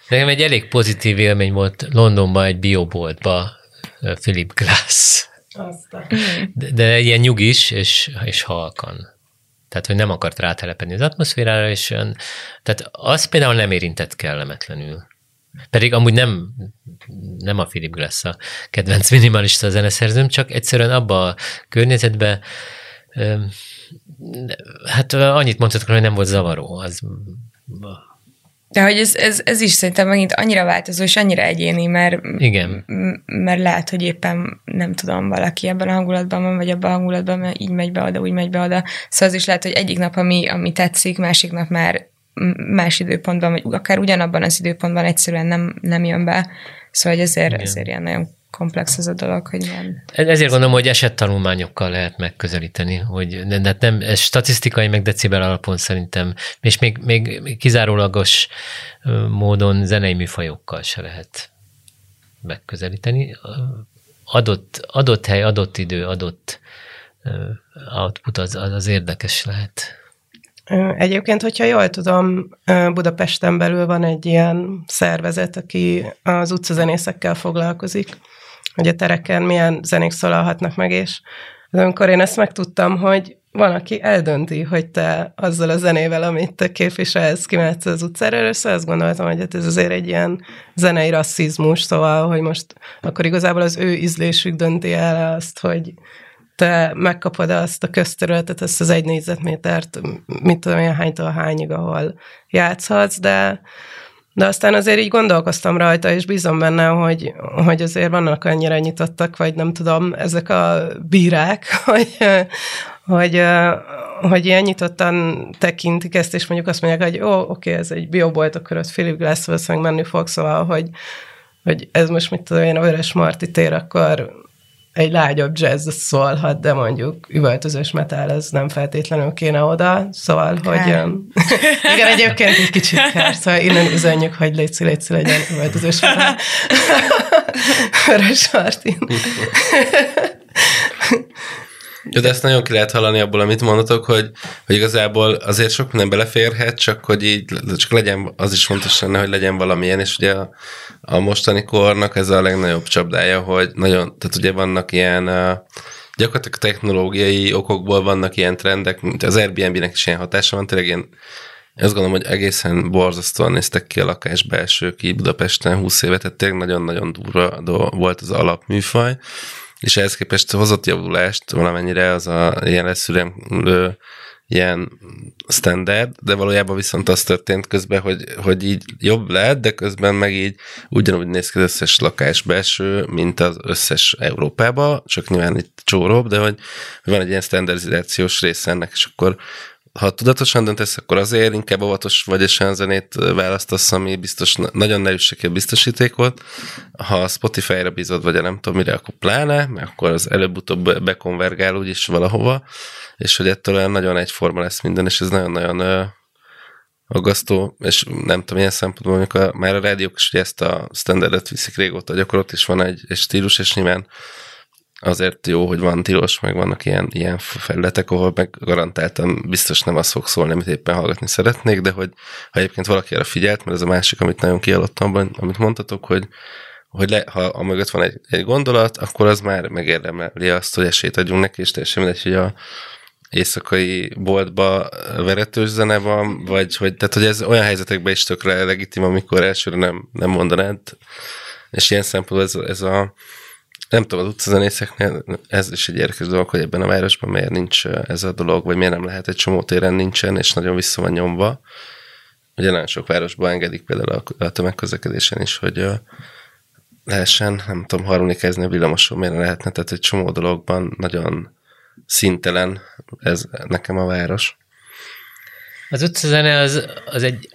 Nekem egy elég pozitív élmény volt Londonban egy bioboltba Philip Glass. Aztán. De, de ilyen nyugis és, és halkan. Tehát, hogy nem akart rátelepedni az atmoszférára, és olyan, tehát az például nem érintett kellemetlenül. Pedig amúgy nem, nem a Philip Glass a kedvenc minimalista zeneszerzőm, csak egyszerűen abba a környezetbe hát annyit mondhatok, hogy nem volt zavaró. Az, De hogy ez, ez, ez is szerintem megint annyira változó, és annyira egyéni, mert, Igen. mert lehet, hogy éppen nem tudom, valaki ebben a hangulatban van, vagy abban a hangulatban, mert így megy be oda, úgy megy be oda. Szóval az is lehet, hogy egyik nap, ami, ami tetszik, másik nap már más időpontban, vagy akár ugyanabban az időpontban egyszerűen nem, nem jön be. Szóval hogy ezért, Igen. ezért ilyen nagyon komplex ez a dolog, hogy nem. Ez- Ezért gondolom, hogy esettanulmányokkal lehet megközelíteni, hogy de, de nem, ez statisztikai, meg decibel alapon szerintem, és még, még kizárólagos módon zenei műfajokkal se lehet megközelíteni. Adott, adott hely, adott idő, adott output az, az, az érdekes lehet. Egyébként, hogyha jól tudom, Budapesten belül van egy ilyen szervezet, aki az utcazenészekkel foglalkozik, hogy a tereken milyen zenék szólalhatnak meg, és amikor én ezt megtudtam, hogy van, aki eldönti, hogy te azzal a zenével, amit te képviselsz, kimehetsz az utcára, először azt gondoltam, hogy hát ez azért egy ilyen zenei rasszizmus, szóval, hogy most akkor igazából az ő ízlésük dönti el azt, hogy te megkapod azt a közterületet, ezt az egy négyzetmétert, mit tudom én, hánytól hányig, ahol játszhatsz, de, de aztán azért így gondolkoztam rajta, és bízom benne, hogy, hogy azért vannak annyira nyitottak, vagy nem tudom, ezek a bírák, hogy, hogy, hogy ilyen nyitottan tekintik ezt, és mondjuk azt mondják, hogy ó, oké, ez egy biobolt, akkor ott Philip Glass valószínűleg menni fog, szóval, hogy, hogy ez most mit tudom én, a Vörös Marti tér, akkor egy lágyabb jazz szólhat, de mondjuk üvöltözős metal, ez nem feltétlenül kéne oda, szóval, Kár. hogy um, igen, egyébként egy kicsit kár, szóval innen üzenjük, hogy létszi, létszi legyen üvöltözős metal. Vörös Martin. De ezt nagyon ki lehet hallani abból, amit mondatok, hogy, hogy igazából azért sok minden beleférhet, csak hogy így csak legyen, az is fontos lenne, hogy legyen valamilyen, és ugye a, a mostani kornak ez a legnagyobb csapdája, hogy nagyon, tehát ugye vannak ilyen gyakorlatilag technológiai okokból vannak ilyen trendek, mint az Airbnb-nek is ilyen hatása van, tényleg én azt gondolom, hogy egészen borzasztóan néztek ki a lakás belsők így Budapesten 20 évet, tehát tényleg nagyon-nagyon durva volt az alapműfaj, és ehhez képest hozott javulást valamennyire az a ilyen leszűremlő ilyen standard, de valójában viszont az történt közben, hogy, hogy így jobb lett, de közben meg így ugyanúgy néz ki az összes lakás belső, mint az összes Európában, csak nyilván itt csóróbb, de hogy van egy ilyen standardizációs része ennek, és akkor ha tudatosan döntesz, akkor azért inkább óvatos vagy, és olyan zenét választasz, ami biztos nagyon ne üsse ki a biztosítékot. Ha Spotify-ra bízod, vagy nem tudom mire, akkor pláne, mert akkor az előbb-utóbb bekonvergál úgyis valahova, és hogy ettől olyan nagyon egyforma lesz minden, és ez nagyon-nagyon aggasztó, és nem tudom, ilyen szempontból, amikor már a rádiók is ugye ezt a standardet viszik régóta gyakorlat, és van egy, egy stílus, és nyilván azért jó, hogy van tilos, meg vannak ilyen, ilyen felületek, ahol meg garantáltan biztos nem az fog szólni, amit éppen hallgatni szeretnék, de hogy ha egyébként valaki erre figyelt, mert ez a másik, amit nagyon kialottam amit mondtatok, hogy, hogy le, ha a mögött van egy, egy gondolat, akkor az már megérdemeli azt, hogy esélyt adjunk neki, és teljesen mindegy, hogy a éjszakai boltba veretős zene van, vagy hogy, tehát, hogy ez olyan helyzetekben is tökre legitim, amikor elsőre nem, nem mondanád, és ilyen szempontból ez, ez a nem tudom, az utcazenészeknél ez is egy érdekes dolog, hogy ebben a városban miért nincs ez a dolog, vagy miért nem lehet egy csomó téren nincsen, és nagyon vissza van nyomva. Ugye nagyon sok városban engedik például a tömegközlekedésen is, hogy lehessen, nem tudom, harmonikázni a villamoson, miért ne lehetne, tehát egy csomó dologban nagyon szintelen ez nekem a város. Az utcazene az, az egy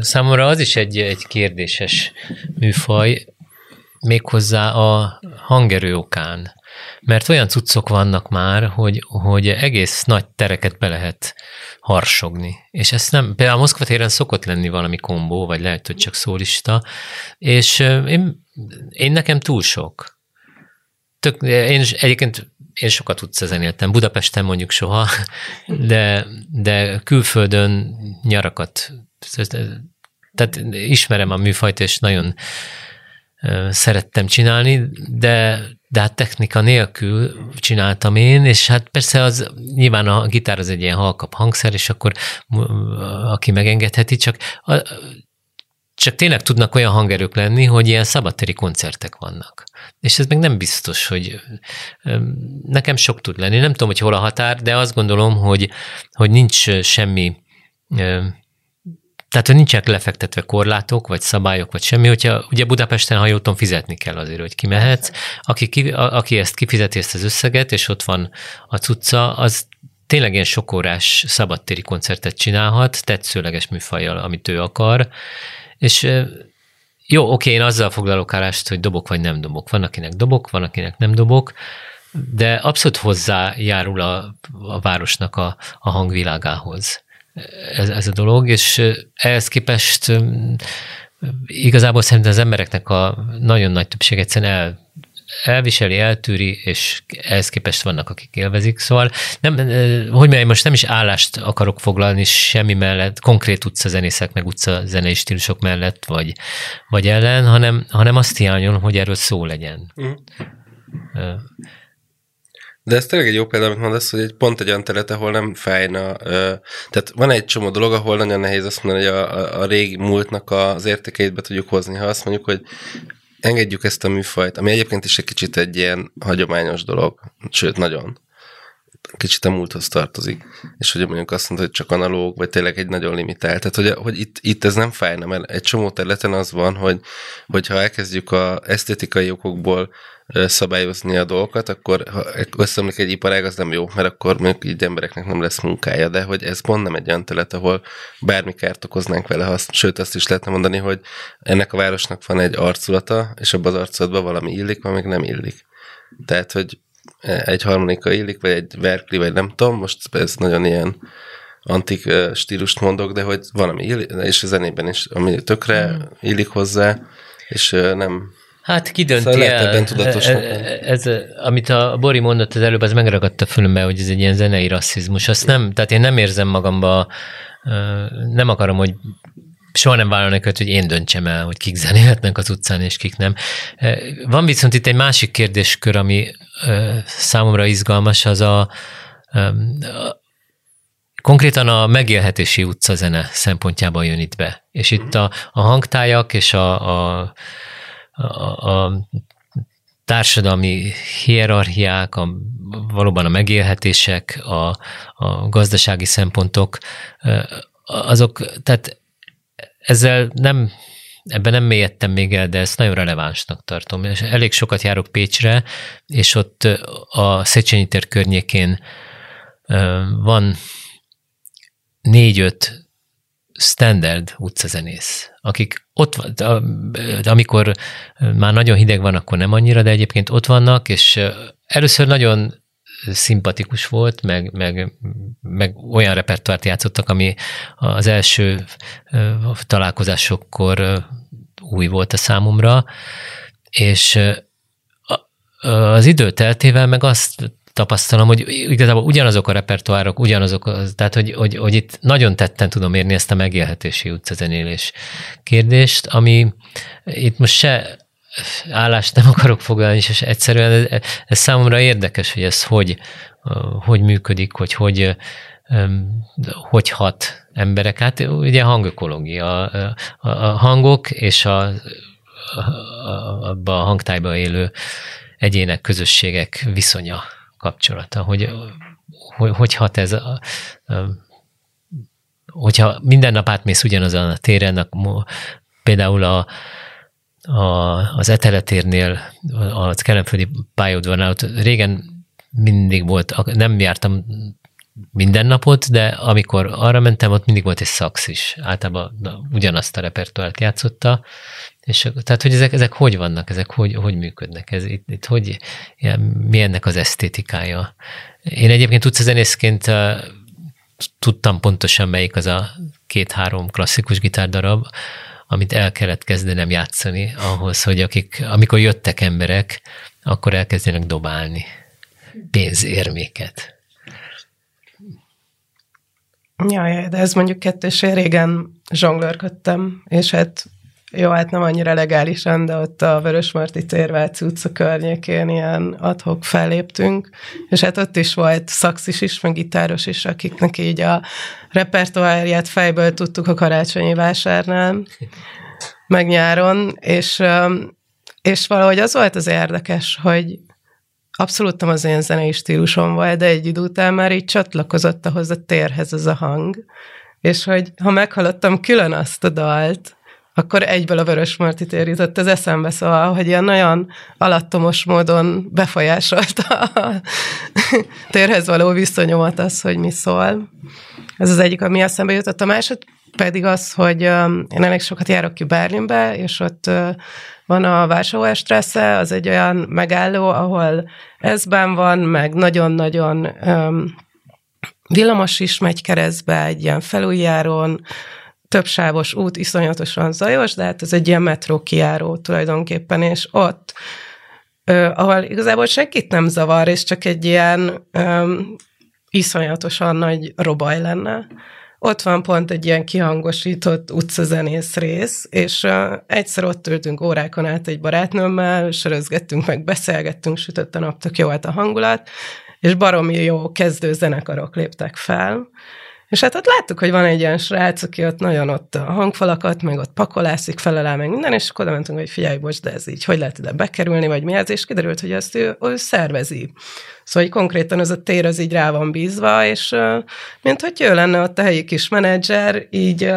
számomra az is egy, egy kérdéses műfaj, méghozzá a hangerő okán. Mert olyan cuccok vannak már, hogy, hogy egész nagy tereket be lehet harsogni. És ezt nem, például a Moszkva téren szokott lenni valami kombó, vagy lehet, hogy csak szólista, és én, én nekem túl sok. Tök, én egyébként én sokat utcazenéltem, Budapesten mondjuk soha, de, de külföldön nyarakat, tehát ismerem a műfajt, és nagyon szerettem csinálni, de, de hát technika nélkül csináltam én, és hát persze az nyilván a gitár az egy ilyen halkabb hangszer, és akkor aki megengedheti, csak, csak tényleg tudnak olyan hangerők lenni, hogy ilyen szabadtéri koncertek vannak. És ez meg nem biztos, hogy nekem sok tud lenni. Nem tudom, hogy hol a határ, de azt gondolom, hogy, hogy nincs semmi tehát, hogy nincsenek lefektetve korlátok, vagy szabályok, vagy semmi, hogyha ugye Budapesten hajóton fizetni kell azért, hogy kimehetsz. Aki, ki, a, aki ezt kifizeti ezt az összeget, és ott van a cucca, az tényleg ilyen sokórás szabadtéri koncertet csinálhat, tetszőleges műfajjal, amit ő akar, és jó, oké, én azzal foglalok állást, hogy dobok vagy nem dobok. Van, akinek dobok, van, akinek nem dobok, de abszolút hozzájárul a, a városnak a, a hangvilágához ez, ez a dolog, és ehhez képest igazából szerintem az embereknek a nagyon nagy többség egyszerűen el, elviseli, eltűri, és ehhez képest vannak, akik élvezik. Szóval nem, hogy mondjam, most nem is állást akarok foglalni semmi mellett, konkrét utcazenészek, meg utcazenei stílusok mellett, vagy, vagy ellen, hanem, hanem azt hiányolom, hogy erről szó legyen. Mm. De ez tényleg egy jó példa, amit mondasz, hogy egy pont egy olyan terület, ahol nem fájna. Tehát van egy csomó dolog, ahol nagyon nehéz azt mondani, hogy a, a, régi múltnak az értékeit be tudjuk hozni. Ha azt mondjuk, hogy engedjük ezt a műfajt, ami egyébként is egy kicsit egy ilyen hagyományos dolog, sőt, nagyon kicsit a múlthoz tartozik, és hogy mondjuk azt mondta, hogy csak analóg, vagy tényleg egy nagyon limitált. Tehát, hogy, hogy itt, itt ez nem fájna, mert egy csomó területen az van, hogy hogyha elkezdjük a esztétikai okokból szabályozni a dolgokat, akkor ha összeomlik egy iparág, az nem jó, mert akkor mondjuk így embereknek nem lesz munkája, de hogy ez pont nem egy olyan terület, ahol bármi kárt okoznánk vele, azt, sőt azt is lehetne mondani, hogy ennek a városnak van egy arculata, és abban az arculatban valami illik, valami nem illik. Tehát, hogy egy harmonika illik, vagy egy verkli, vagy nem tudom, most ez nagyon ilyen antik stílust mondok, de hogy valami illik, és a zenében is, ami tökre mm. illik hozzá, és nem Hát kidönti szóval el. Ez, ez, amit a Bori mondott az előbb, az megragadta fülömbe, hogy ez egy ilyen zenei rasszizmus. Azt nem, tehát én nem érzem magamba, nem akarom, hogy soha nem vállalnak őt, hogy én döntsem el, hogy kik zenélhetnek az utcán, és kik nem. Van viszont itt egy másik kérdéskör, ami számomra izgalmas, az a, a konkrétan a megélhetési utcazene szempontjában jön itt be. És itt a, a hangtájak és a, a a, társadalmi hierarchiák, a, valóban a megélhetések, a, a gazdasági szempontok, azok, tehát ezzel nem, ebben nem mélyedtem még el, de ezt nagyon relevánsnak tartom. És elég sokat járok Pécsre, és ott a Széchenyi tér környékén van négy-öt standard utcazenész, akik ott van, de amikor már nagyon hideg van, akkor nem annyira, de egyébként ott vannak, és először nagyon szimpatikus volt, meg, meg, meg olyan repertoárt játszottak, ami az első találkozásokkor új volt a számomra, és az idő teltével meg azt tapasztalom, hogy igazából ugyanazok a repertoárok, ugyanazok, az, tehát hogy, hogy, hogy itt nagyon tetten tudom érni ezt a megélhetési utcazenélés kérdést, ami itt most se állást nem akarok foglalni, és egyszerűen ez, ez számomra érdekes, hogy ez hogy, hogy működik, hogy hogy, hogy hat emberek. Hát ugye hangökológia, a, a, a hangok és a, a, a, a hangtájban élő egyének, közösségek viszonya kapcsolata, hogy hogy, hogy hat ez a, a hogyha minden nap átmész ugyanazon a téren, akkor például a, a, az eteletérnél, a kelemföldi pályaudvarnál, régen mindig volt, nem jártam minden napot, de amikor arra mentem, ott mindig volt egy szax is. Általában na, ugyanazt a repertoárt játszotta, és tehát, hogy ezek, ezek hogy vannak, ezek hogy, hogy működnek, ez itt, itt hogy, ilyen, mi ennek az esztétikája. Én egyébként zenészként uh, tudtam pontosan, melyik az a két-három klasszikus gitárdarab, amit el kellett kezdenem játszani ahhoz, hogy akik, amikor jöttek emberek, akkor elkezdenek dobálni pénzérméket. Jaj, de ez mondjuk kettős régen zsonglőrködtem, és hát jó, hát nem annyira legálisan, de ott a Vörösmarty Térvác utca környékén ilyen adhok felléptünk, és hát ott is volt szaxis is, meg gitáros is, akiknek így a repertoárját fejből tudtuk a karácsonyi vásárnál, meg nyáron, és, és valahogy az volt az érdekes, hogy abszolút nem az én zenei stílusom volt, de egy idő után már így csatlakozott ahhoz a térhez az a hang, és hogy ha meghallottam külön azt a dalt, akkor egyből a Vörös Marti térított az eszembe, szóval, hogy ilyen nagyon alattomos módon befolyásolta a térhez való viszonyomat az, hogy mi szól. Ez az egyik, ami eszembe jutott. A másod pedig az, hogy én elég sokat járok ki Berlinbe, és ott van a Warschauer Strasse, az egy olyan megálló, ahol ezben van, meg nagyon-nagyon villamos is megy keresztbe egy ilyen felújjáron, többsávos út, iszonyatosan zajos, de hát ez egy ilyen metró kiáró tulajdonképpen, és ott, ahol igazából senkit nem zavar, és csak egy ilyen iszonyatosan nagy robaj lenne. Ott van pont egy ilyen kihangosított utcazenész rész, és uh, egyszer ott ültünk órákon át egy barátnőmmel, sörözgettünk meg, beszélgettünk, sütött a nap, tök jó volt a hangulat, és baromi jó kezdő zenekarok léptek fel, és hát ott láttuk, hogy van egy ilyen srác, aki ott nagyon ott a hangfalakat, meg ott pakolászik, felelel, meg minden, és akkor oda mentünk, hogy figyelj, bocs, de ez így, hogy lehet ide bekerülni, vagy mi ez, és kiderült, hogy ezt ő, ő szervezi. Szóval hogy konkrétan ez a tér az így rá van bízva, és mint hogy ő lenne ott a helyi kis menedzser, így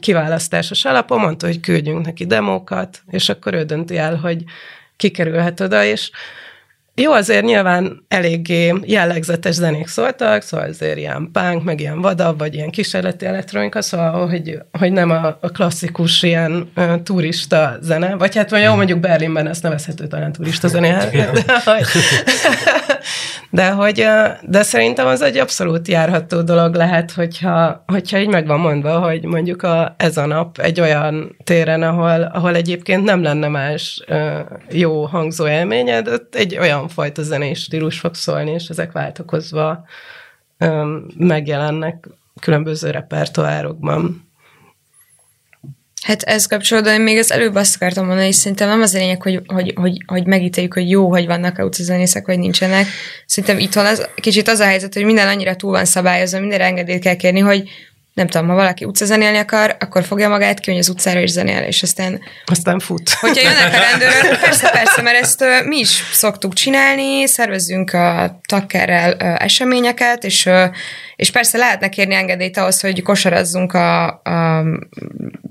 kiválasztásos alapon mondta, hogy küldjünk neki demókat, és akkor ő dönti el, hogy kikerülhet oda, és jó, azért nyilván eléggé jellegzetes zenék szóltak, szóval azért ilyen punk, meg ilyen vadabb, vagy ilyen kísérleti elektronika, szóval hogy, hogy nem a, a klasszikus ilyen uh, turista zene, vagy hát vagy jó, mondjuk Berlinben ezt nevezhető talán turista zene, de, hogy, de, hogy, de szerintem az egy abszolút járható dolog lehet, hogyha, hogyha így meg van mondva, hogy mondjuk a, ez a nap egy olyan téren, ahol, ahol egyébként nem lenne más jó hangzó élményed, ott egy olyan fajta zenés stílus fog szólni, és ezek váltakozva megjelennek különböző repertoárokban. Hát ez kapcsolódóan még az előbb azt akartam mondani, és szerintem nem az a lényeg, hogy, hogy, hogy, hogy megítéljük, hogy jó, hogy vannak utcazenészek, vagy nincsenek. Szerintem itthon az, kicsit az a helyzet, hogy minden annyira túl van szabályozva, minden engedélyt kell kérni, hogy, nem tudom, ha valaki utcazenélni akar, akkor fogja magát ki, hogy az utcára is zenél, és aztán... Aztán fut. Hogyha jönnek a rendőrök, persze, persze, mert ezt uh, mi is szoktuk csinálni, szervezzünk a takkerrel uh, eseményeket, és, uh, és persze lehetne kérni engedélyt ahhoz, hogy kosarazzunk a, a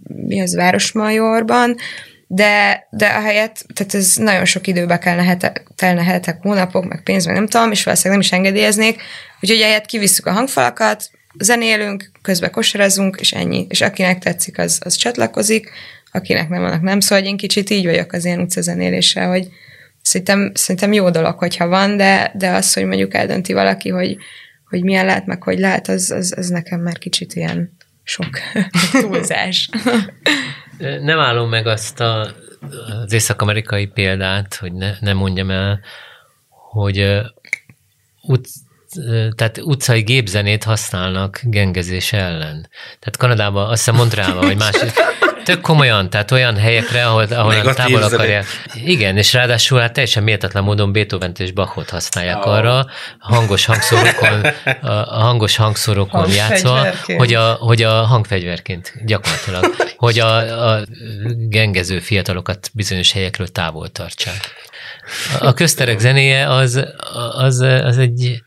mi az Városmajorban, de, de a helyet, tehát ez nagyon sok időbe kellene telne hetek, hónapok, meg pénz, meg nem tudom, és valószínűleg nem is engedélyeznék, úgyhogy helyet kivisszük a hangfalakat, zenélünk, közben kosarazunk, és ennyi. És akinek tetszik, az, az csatlakozik, akinek nem, annak nem. Szóval én kicsit így vagyok az ilyen utcazenéléssel, hogy szerintem, szerintem jó dolog, hogyha van, de, de az, hogy mondjuk eldönti valaki, hogy, hogy milyen lehet, meg hogy lehet, az, az, az nekem már kicsit ilyen sok túlzás. Nem állom meg azt a, az észak-amerikai példát, hogy ne, ne mondjam el, hogy uh, ut, tehát utcai gépzenét használnak gengezés ellen. Tehát Kanadában, azt hiszem Montrealban, vagy más, tök komolyan, tehát olyan helyekre, ahol, ahol a távol akarják. Igen, és ráadásul hát teljesen méltatlan módon beethoven és Bachot használják oh. arra, hangos hangszorokon, a hangos hangszorokon játszva, hogy a, hogy a hangfegyverként gyakorlatilag, hogy a, a gengező fiatalokat bizonyos helyekről távol tartsák. A közterek zenéje az, az, az egy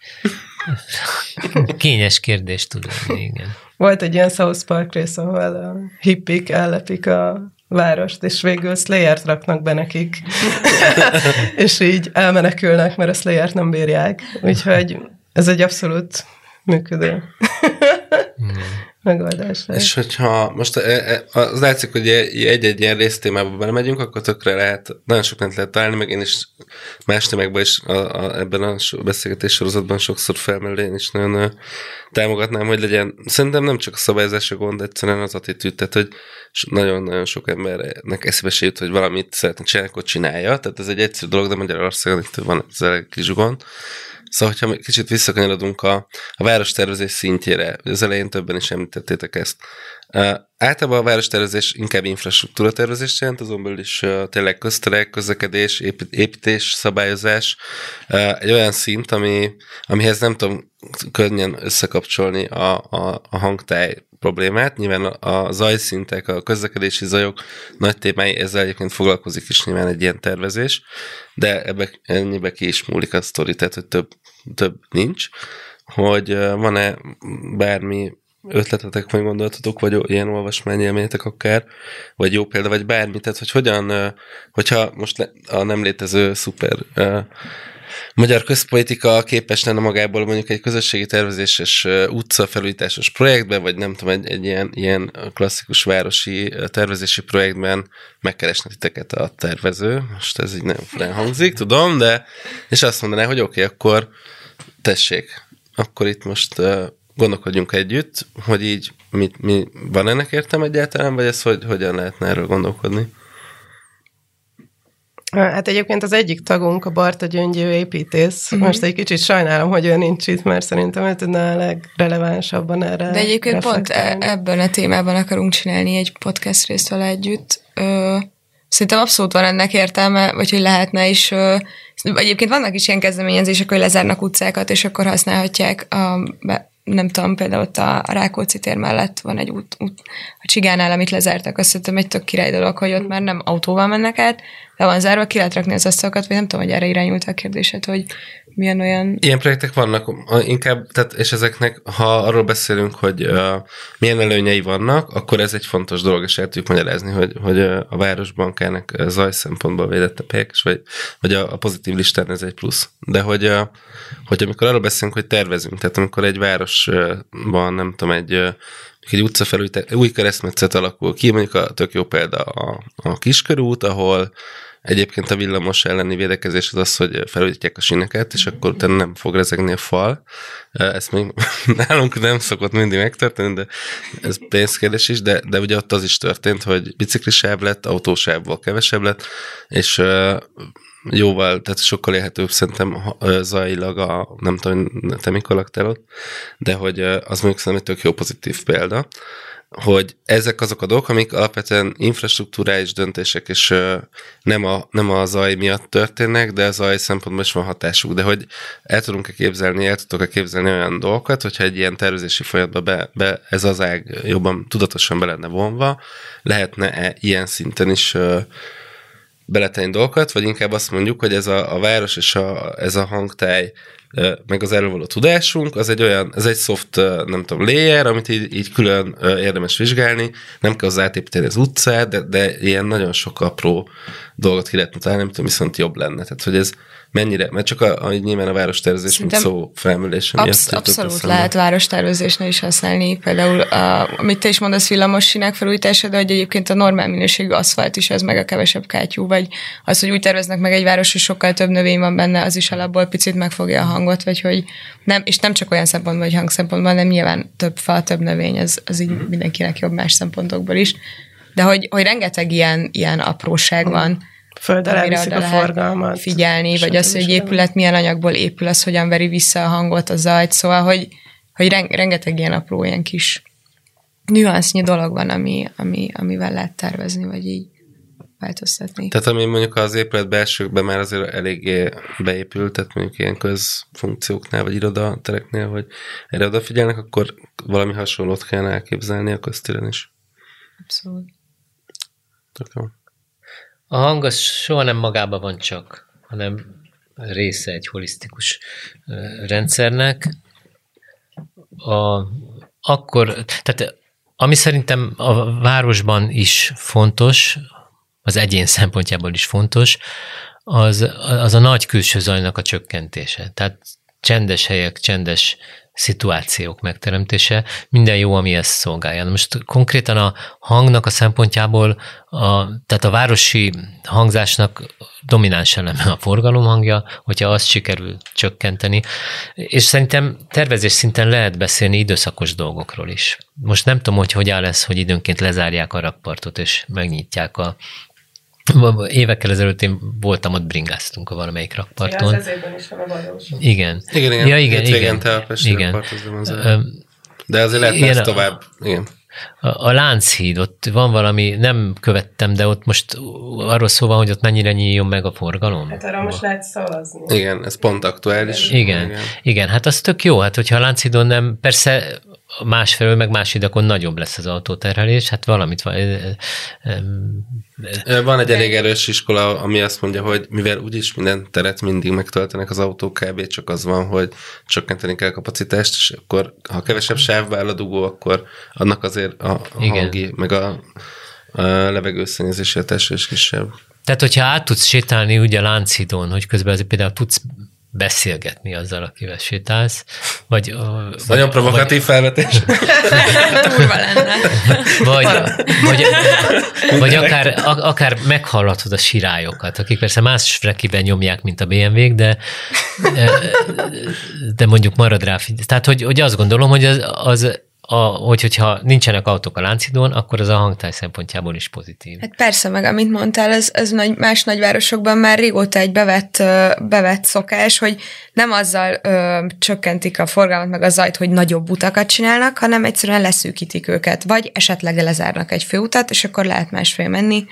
kényes kérdés tud lenni, igen. Volt egy ilyen South Park rész, ahol a hippik ellepik a várost, és végül Slayer-t raknak be nekik, és így elmenekülnek, mert a slayer nem bírják. Úgyhogy ez egy abszolút működő megoldás. És hogyha most e, e, az látszik, hogy egy-egy ilyen résztémába belemegyünk, akkor tökre lehet, nagyon sok mindent lehet találni, meg én is más témákban is a, a, ebben a beszélgetés sorozatban sokszor felmerül, én is nagyon támogatnám, hogy legyen, szerintem nem csak a szabályozás a gond, egyszerűen az attitűd, tehát hogy nagyon-nagyon sok embernek eszébe se jut, hogy valamit szeretne csinálni, akkor csinálja, tehát ez egy egyszerű dolog, de Magyarországon itt van ez egy kis gond. Szóval, hogyha kicsit visszakanyarodunk a, a várostervezés szintjére, az elején többen is említettétek ezt. Általában a várostervezés inkább infrastruktúra tervezést jelent, azon belül is uh, tényleg közterek, közlekedés, építés, szabályozás. Egy olyan szint, ami, amihez nem tudom könnyen összekapcsolni a, a, a hangtáj problémát. Nyilván a, a zajszintek, a közlekedési zajok nagy témái, ezzel egyébként foglalkozik is nyilván egy ilyen tervezés, de ebbe ennyibe ki is múlik a sztori, tehát hogy több, több nincs. Hogy van-e bármi ötletetek, vagy gondolatotok, vagy ilyen olvasmányélményetek akár, vagy jó példa, vagy bármi, tehát hogy hogyan, hogyha most a nem létező szuper magyar közpolitika képes lenne magából mondjuk egy közösségi tervezéses utcafelújításos projektben, vagy nem tudom, egy, egy ilyen, ilyen klasszikus városi tervezési projektben megkeresne titeket a tervező, most ez így nem furán hangzik, tudom, de és azt mondaná, hogy oké, okay, akkor tessék, akkor itt most gondolkodjunk együtt, hogy így mit, mi, van ennek értem egyáltalán, vagy ez hogy, hogyan lehetne erről gondolkodni? Hát egyébként az egyik tagunk, a Barta Gyöngyő építész. Uh-huh. Most egy kicsit sajnálom, hogy ő nincs itt, mert szerintem ő tudna a legrelevánsabban erre De egyébként pont e- ebben a témában akarunk csinálni egy podcast részt vele együtt. Ö, szerintem abszolút van ennek értelme, vagy hogy lehetne is. Ö, egyébként vannak is ilyen kezdeményezések, hogy lezárnak utcákat, és akkor használhatják a, be, nem tudom, például ott a, Rákóczi tér mellett van egy út, út a Csigánál, amit lezártak, azt hiszem egy tök király dolog, hogy ott már nem autóval mennek át, de van zárva, ki lehet rakni az asztalokat, vagy nem tudom, hogy erre irányult a kérdésed, hogy milyen olyan... Ilyen projektek vannak, a- inkább, tehát, és ezeknek, ha arról beszélünk, hogy uh, milyen előnyei vannak, akkor ez egy fontos dolog, és el tudjuk magyarázni, hogy, hogy a városban kellnek uh, zaj szempontból védettebb helyek, és vagy, vagy a, a pozitív listán ez egy plusz. De hogy, uh, hogy amikor arról beszélünk, hogy tervezünk, tehát amikor egy városban, nem tudom, egy egy utcafelújítás, új keresztmetszet alakul ki, mondjuk a tök jó példa a, a kiskörút, ahol Egyébként a villamos elleni védekezés az az, hogy felújítják a sineket, és akkor utána nem fog rezegni a fal. Ez még nálunk nem szokott mindig megtörténni, de ez pénzkérdés is, de, de ugye ott az is történt, hogy biciklisáv lett, autósávból kevesebb lett, és jóval, tehát sokkal élhetőbb szerintem zajlag a, nem tudom, te mikor laktál ott, de hogy az mondjuk szerintem egy tök jó pozitív példa, hogy ezek azok a dolgok, amik alapvetően infrastruktúrális döntések, és nem a, nem a zaj miatt történnek, de a zaj szempontból is van hatásuk. De hogy el tudunk-e képzelni, el tudok-e képzelni olyan dolgokat, hogyha egy ilyen tervezési folyamatba be, be, ez az ág jobban tudatosan be lenne vonva, lehetne-e ilyen szinten is beletenni dolgokat, vagy inkább azt mondjuk, hogy ez a, a város és a, ez a hangtáj, meg az erről való tudásunk, az egy olyan, ez egy soft, nem tudom, layer, amit így, így külön érdemes vizsgálni, nem kell az átépíteni az utcát, de, de ilyen nagyon sok apró dolgot ki lehetne találni, amit viszont jobb lenne. Tehát, hogy ez mennyire, mert csak a, a nyilván a várostervezés, mint szó felműlése miatt Absz- jutott abszolút lehet várostervezésnél is használni, például a, amit te is mondasz, villamos sinek felújítása, de hogy egyébként a normál minőségű aszfalt is az meg a kevesebb kátyú, vagy az, hogy úgy terveznek meg egy város, hogy sokkal több növény van benne, az is alapból picit megfogja a hangot, vagy hogy nem, és nem csak olyan szempontból, hogy hangszempontból, hanem nyilván több fa, több növény, az, az így mindenkinek jobb más szempontokból is. De hogy, hogy rengeteg ilyen, ilyen apróság van, Föld a forgalmat. Figyelni, vagy az, hogy épület milyen anyagból épül, az hogyan veri vissza a hangot, a zajt, szóval, hogy, hogy ren- rengeteg ilyen apró, ilyen kis nüansznyi dolog van, ami, ami, amivel lehet tervezni, vagy így változtatni. Tehát ami mondjuk az épület belsőkben már azért eléggé beépült, tehát mondjuk ilyen közfunkcióknál, vagy irodatereknél, hogy erre odafigyelnek, akkor valami hasonlót kell elképzelni a köztéren is. Abszolút. Tök jó. A hang az soha nem magában van csak, hanem része egy holisztikus rendszernek. A, akkor, tehát ami szerintem a városban is fontos, az egyén szempontjából is fontos, az, az a nagy külső zajnak a csökkentése. Tehát csendes helyek, csendes szituációk megteremtése, minden jó, ami ezt szolgálja. Na Most konkrétan a hangnak a szempontjából, a, tehát a városi hangzásnak domináns eleme a forgalom hangja, hogyha azt sikerül csökkenteni, és szerintem tervezés szinten lehet beszélni időszakos dolgokról is. Most nem tudom, hogy hogy áll ez, hogy időnként lezárják a rakpartot, és megnyitják a Évekkel ezelőtt én voltam, ott bringáztunk a valamelyik rakparton. Ja, az ezében is van a valóság. Igen. Igen, igen. Ja, igen, igen. Igen. De azért lehetne igen, ezt tovább. Igen. A, a Lánchíd, ott van valami, nem követtem, de ott most arról szó van, hogy ott mennyire nyíljon meg a forgalom. Hát arra most lehet szavazni. Igen, ez pont aktuális. Igen, igen, igen, hát az tök jó, hát hogyha a Lánchídon nem, persze másfelől meg más idakon nagyobb lesz az autóterhelés, hát valamit van. Van egy elég erős iskola, ami azt mondja, hogy mivel úgyis minden teret mindig megtöltenek az autók, kb. csak az van, hogy csökkenteni kell kapacitást, és akkor ha kevesebb sávba áll a dugó, akkor annak azért a, a hangi, meg a, a levegőszennyezési hatása is kisebb. Tehát, hogyha át tudsz sétálni ugye a Lánchidon, hogy közben azért például tudsz beszélgetni azzal, akivel sétálsz, vagy... Nagyon provokatív vagy, felvetés. Durva lenne. Vagy, vagy, vagy akár, akár meghallhatod a sirályokat, akik persze más frekiben nyomják, mint a BMW-k, de, de mondjuk marad rá. Tehát, hogy, hogy azt gondolom, hogy az, az a, hogy, hogyha nincsenek autók a Láncidón, akkor az a hangtáj szempontjából is pozitív. Hát persze, meg amit mondtál, ez, ez nagy, más nagyvárosokban már régóta egy bevett, bevett szokás, hogy nem azzal ö, csökkentik a forgalmat, meg a zajt, hogy nagyobb utakat csinálnak, hanem egyszerűen leszűkítik őket, vagy esetleg lezárnak egy főutat, és akkor lehet másfél menni,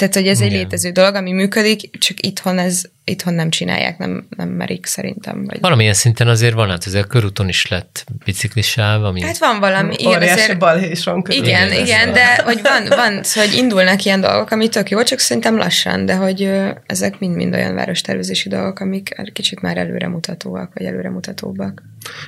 tehát, hogy ez Igen. egy létező dolog, ami működik, csak itthon ez itthon nem csinálják, nem, nem merik szerintem. Vagy... Valamilyen szinten azért van, hát azért körúton is lett biciklisáv, ami... Hát van valami. Igen, azért... balhés van körül. Igen, igen, igen de hogy van, van, szóval, hogy indulnak ilyen dolgok, ami tök jó, csak szerintem lassan, de hogy ö, ezek mind-mind olyan várostervezési dolgok, amik kicsit már előremutatóak, vagy előremutatóbbak.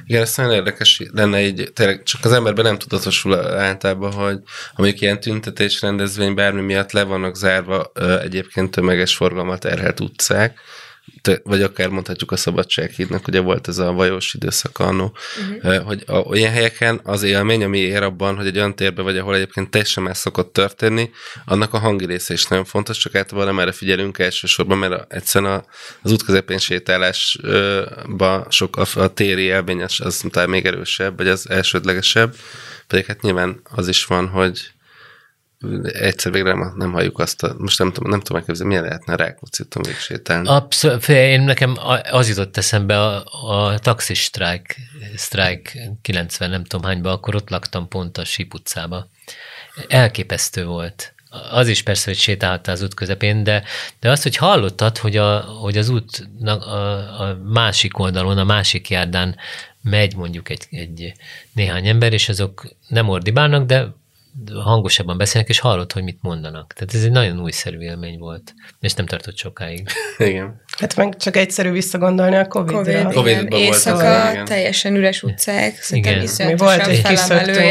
Igen, ez nagyon érdekes lenne így, tényleg csak az emberben nem tudatosul általában, hogy amik ilyen tüntetés rendezvény bármi miatt le vannak zárva egyébként tömeges forgalmat terhelt utcák, vagy akár mondhatjuk a Szabadsághídnak, ugye volt ez a vajós időszak annó, uh-huh. hogy a, olyan helyeken az élmény, ami ér abban, hogy egy olyan térbe vagy, ahol egyébként teljesen más szokott történni, annak a hangi része is nagyon fontos, csak általában nem erre figyelünk elsősorban, mert egyszerűen az út közepén sétálásba sok a, a téri élmény az, az még erősebb, vagy az elsődlegesebb, pedig hát nyilván az is van, hogy egyszer végre nem, nem halljuk azt, a, most nem tudom, nem tudom elképzelni, milyen lehetne Rákóczi-ton sétálni. Abszolút, én nekem az jutott eszembe a, a taxis sztrájk, sztrájk 90 nem tudom hányba, akkor ott laktam pont a Síp utcába. Elképesztő volt. Az is persze, hogy sétálhattál az út közepén, de, de azt, hogy hallottad, hogy, a, hogy az út a, a másik oldalon, a másik járdán megy mondjuk egy, egy néhány ember, és azok nem ordibálnak, de hangosabban beszélnek, és hallott, hogy mit mondanak. Tehát ez egy nagyon újszerű élmény volt, és nem tartott sokáig. Igen. Hát meg csak egyszerű visszagondolni a Covid-ra. COVID, igen. Éjszaka igen. teljesen üres utcák, igen. Mi volt egy kis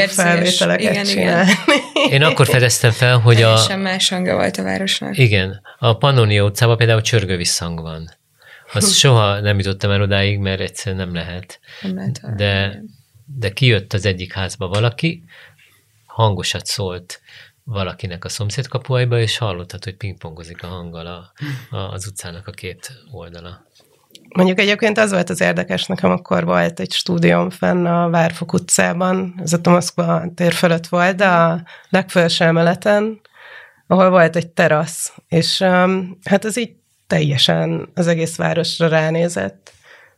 felvételeket igen. Igen. Én akkor fedeztem fel, hogy teljesen a... más hangja volt a városnak. Igen. A Pannonia utcában például csörgő visszhang van. Azt soha nem jutottam el odáig, mert egyszerűen nem lehet. Nem lehet de, de kijött az egyik házba valaki, hangosat szólt valakinek a szomszéd kapuajba, és hallottad, hogy pingpongozik a hanggal a, a, az utcának a két oldala. Mondjuk egyébként az volt az érdekes, nekem akkor volt egy stúdióm fenn a Várfok utcában, ez a Tomaszkva tér fölött volt, de a legfelső emeleten, ahol volt egy terasz, és um, hát ez így teljesen az egész városra ránézett,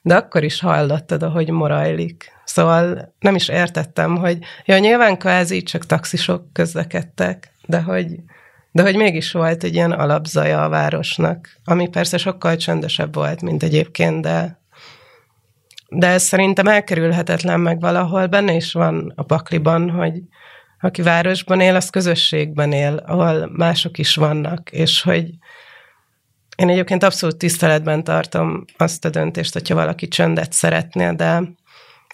de akkor is hallottad, ahogy morajlik. Szóval nem is értettem, hogy ja, nyilván kvázi csak taxisok közlekedtek, de hogy, de hogy mégis volt egy ilyen alapzaja a városnak, ami persze sokkal csöndesebb volt, mint egyébként, de, de ez szerintem elkerülhetetlen meg valahol. Benne is van a pakliban, hogy aki városban él, az közösségben él, ahol mások is vannak, és hogy én egyébként abszolút tiszteletben tartom azt a döntést, hogyha valaki csöndet szeretne, de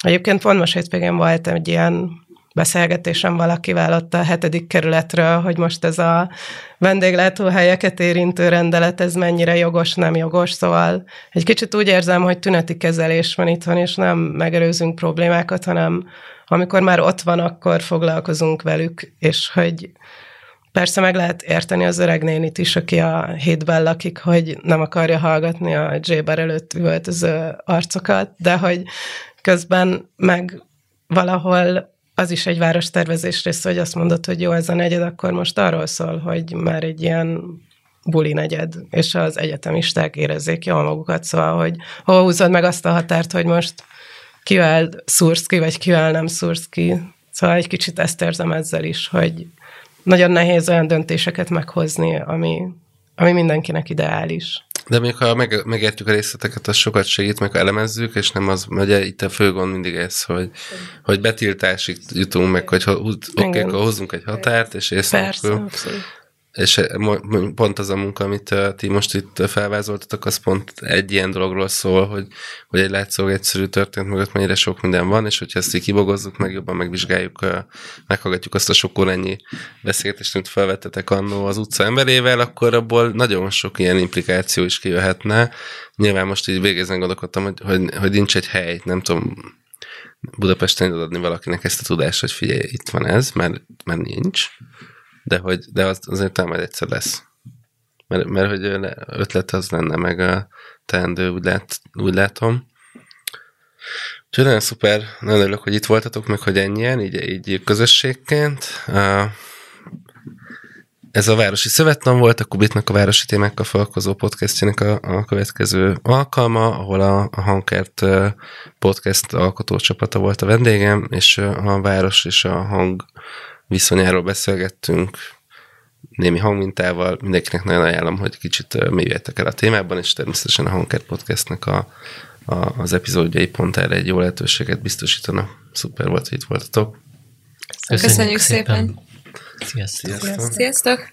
Egyébként pont most hétvégén volt egy ilyen beszélgetésem valakivel ott a hetedik kerületről, hogy most ez a vendéglátóhelyeket érintő rendelet, ez mennyire jogos, nem jogos, szóval egy kicsit úgy érzem, hogy tüneti kezelés van itthon, és nem megerőzünk problémákat, hanem amikor már ott van, akkor foglalkozunk velük, és hogy persze meg lehet érteni az öreg nénit is, aki a hétben lakik, hogy nem akarja hallgatni a J-bar előtt üvöltöző arcokat, de hogy Közben meg valahol az is egy várostervezés rész, hogy azt mondod, hogy jó, ez a negyed, akkor most arról szól, hogy már egy ilyen buli negyed, és az egyetemisták érezzék jól magukat, szóval, hogy hol húzod meg azt a határt, hogy most kivel szúrsz ki, vagy kivel nem szúrsz ki. Szóval egy kicsit ezt érzem ezzel is, hogy nagyon nehéz olyan döntéseket meghozni, ami, ami mindenkinek ideális. De még ha meg, megértjük a részleteket, az sokat segít, meg ha elemezzük, és nem az, ugye itt a fő gond mindig ez, hogy, hogy betiltásig jutunk meg, hogy oké, okay, akkor hozzunk egy határt, és ész Persze. És eh, pont az a munka, amit uh, ti most itt felvázoltatok, az pont egy ilyen dologról szól, hogy, hogy egy látszólag egyszerű történet mögött mennyire sok minden van, és hogyha ezt így kibogozzuk, meg jobban megvizsgáljuk, uh, meghallgatjuk azt a sok órányi beszélgetést, amit felvettetek annó az utca emberével, akkor abból nagyon sok ilyen implikáció is kijöhetne. Nyilván most így végezni gondolkodtam, hogy, hogy, hogy nincs egy hely, nem tudom, Budapesten adni valakinek ezt a tudást, hogy figyelj, itt van ez, mert, mert nincs de, hogy, de az, azért talán majd egyszer lesz. Mert, mert hogy ötlet az lenne, meg a teendő, úgy, lát, úgy látom. Úgyhogy nagyon szuper, nagyon örülök, hogy itt voltatok, meg hogy ennyien, így, így közösségként. Ez a Városi Szövettan volt, a Kubitnak a városi témákkal foglalkozó podcastjának a, a következő alkalma, ahol a, a Hankert podcast alkotócsapata volt a vendégem, és a város és a hang viszonyáról beszélgettünk, némi hangmintával. Mindenkinek nagyon ajánlom, hogy kicsit mélyüljetek el a témában, és természetesen a Hangkert Podcastnek a, a, az epizódjai pont erre egy jó lehetőséget biztosítanak. Szuper volt, hogy itt voltatok. Köszönjük, Köszönjük szépen. szépen. Sziasztok. Sziasztok. Sziasztok.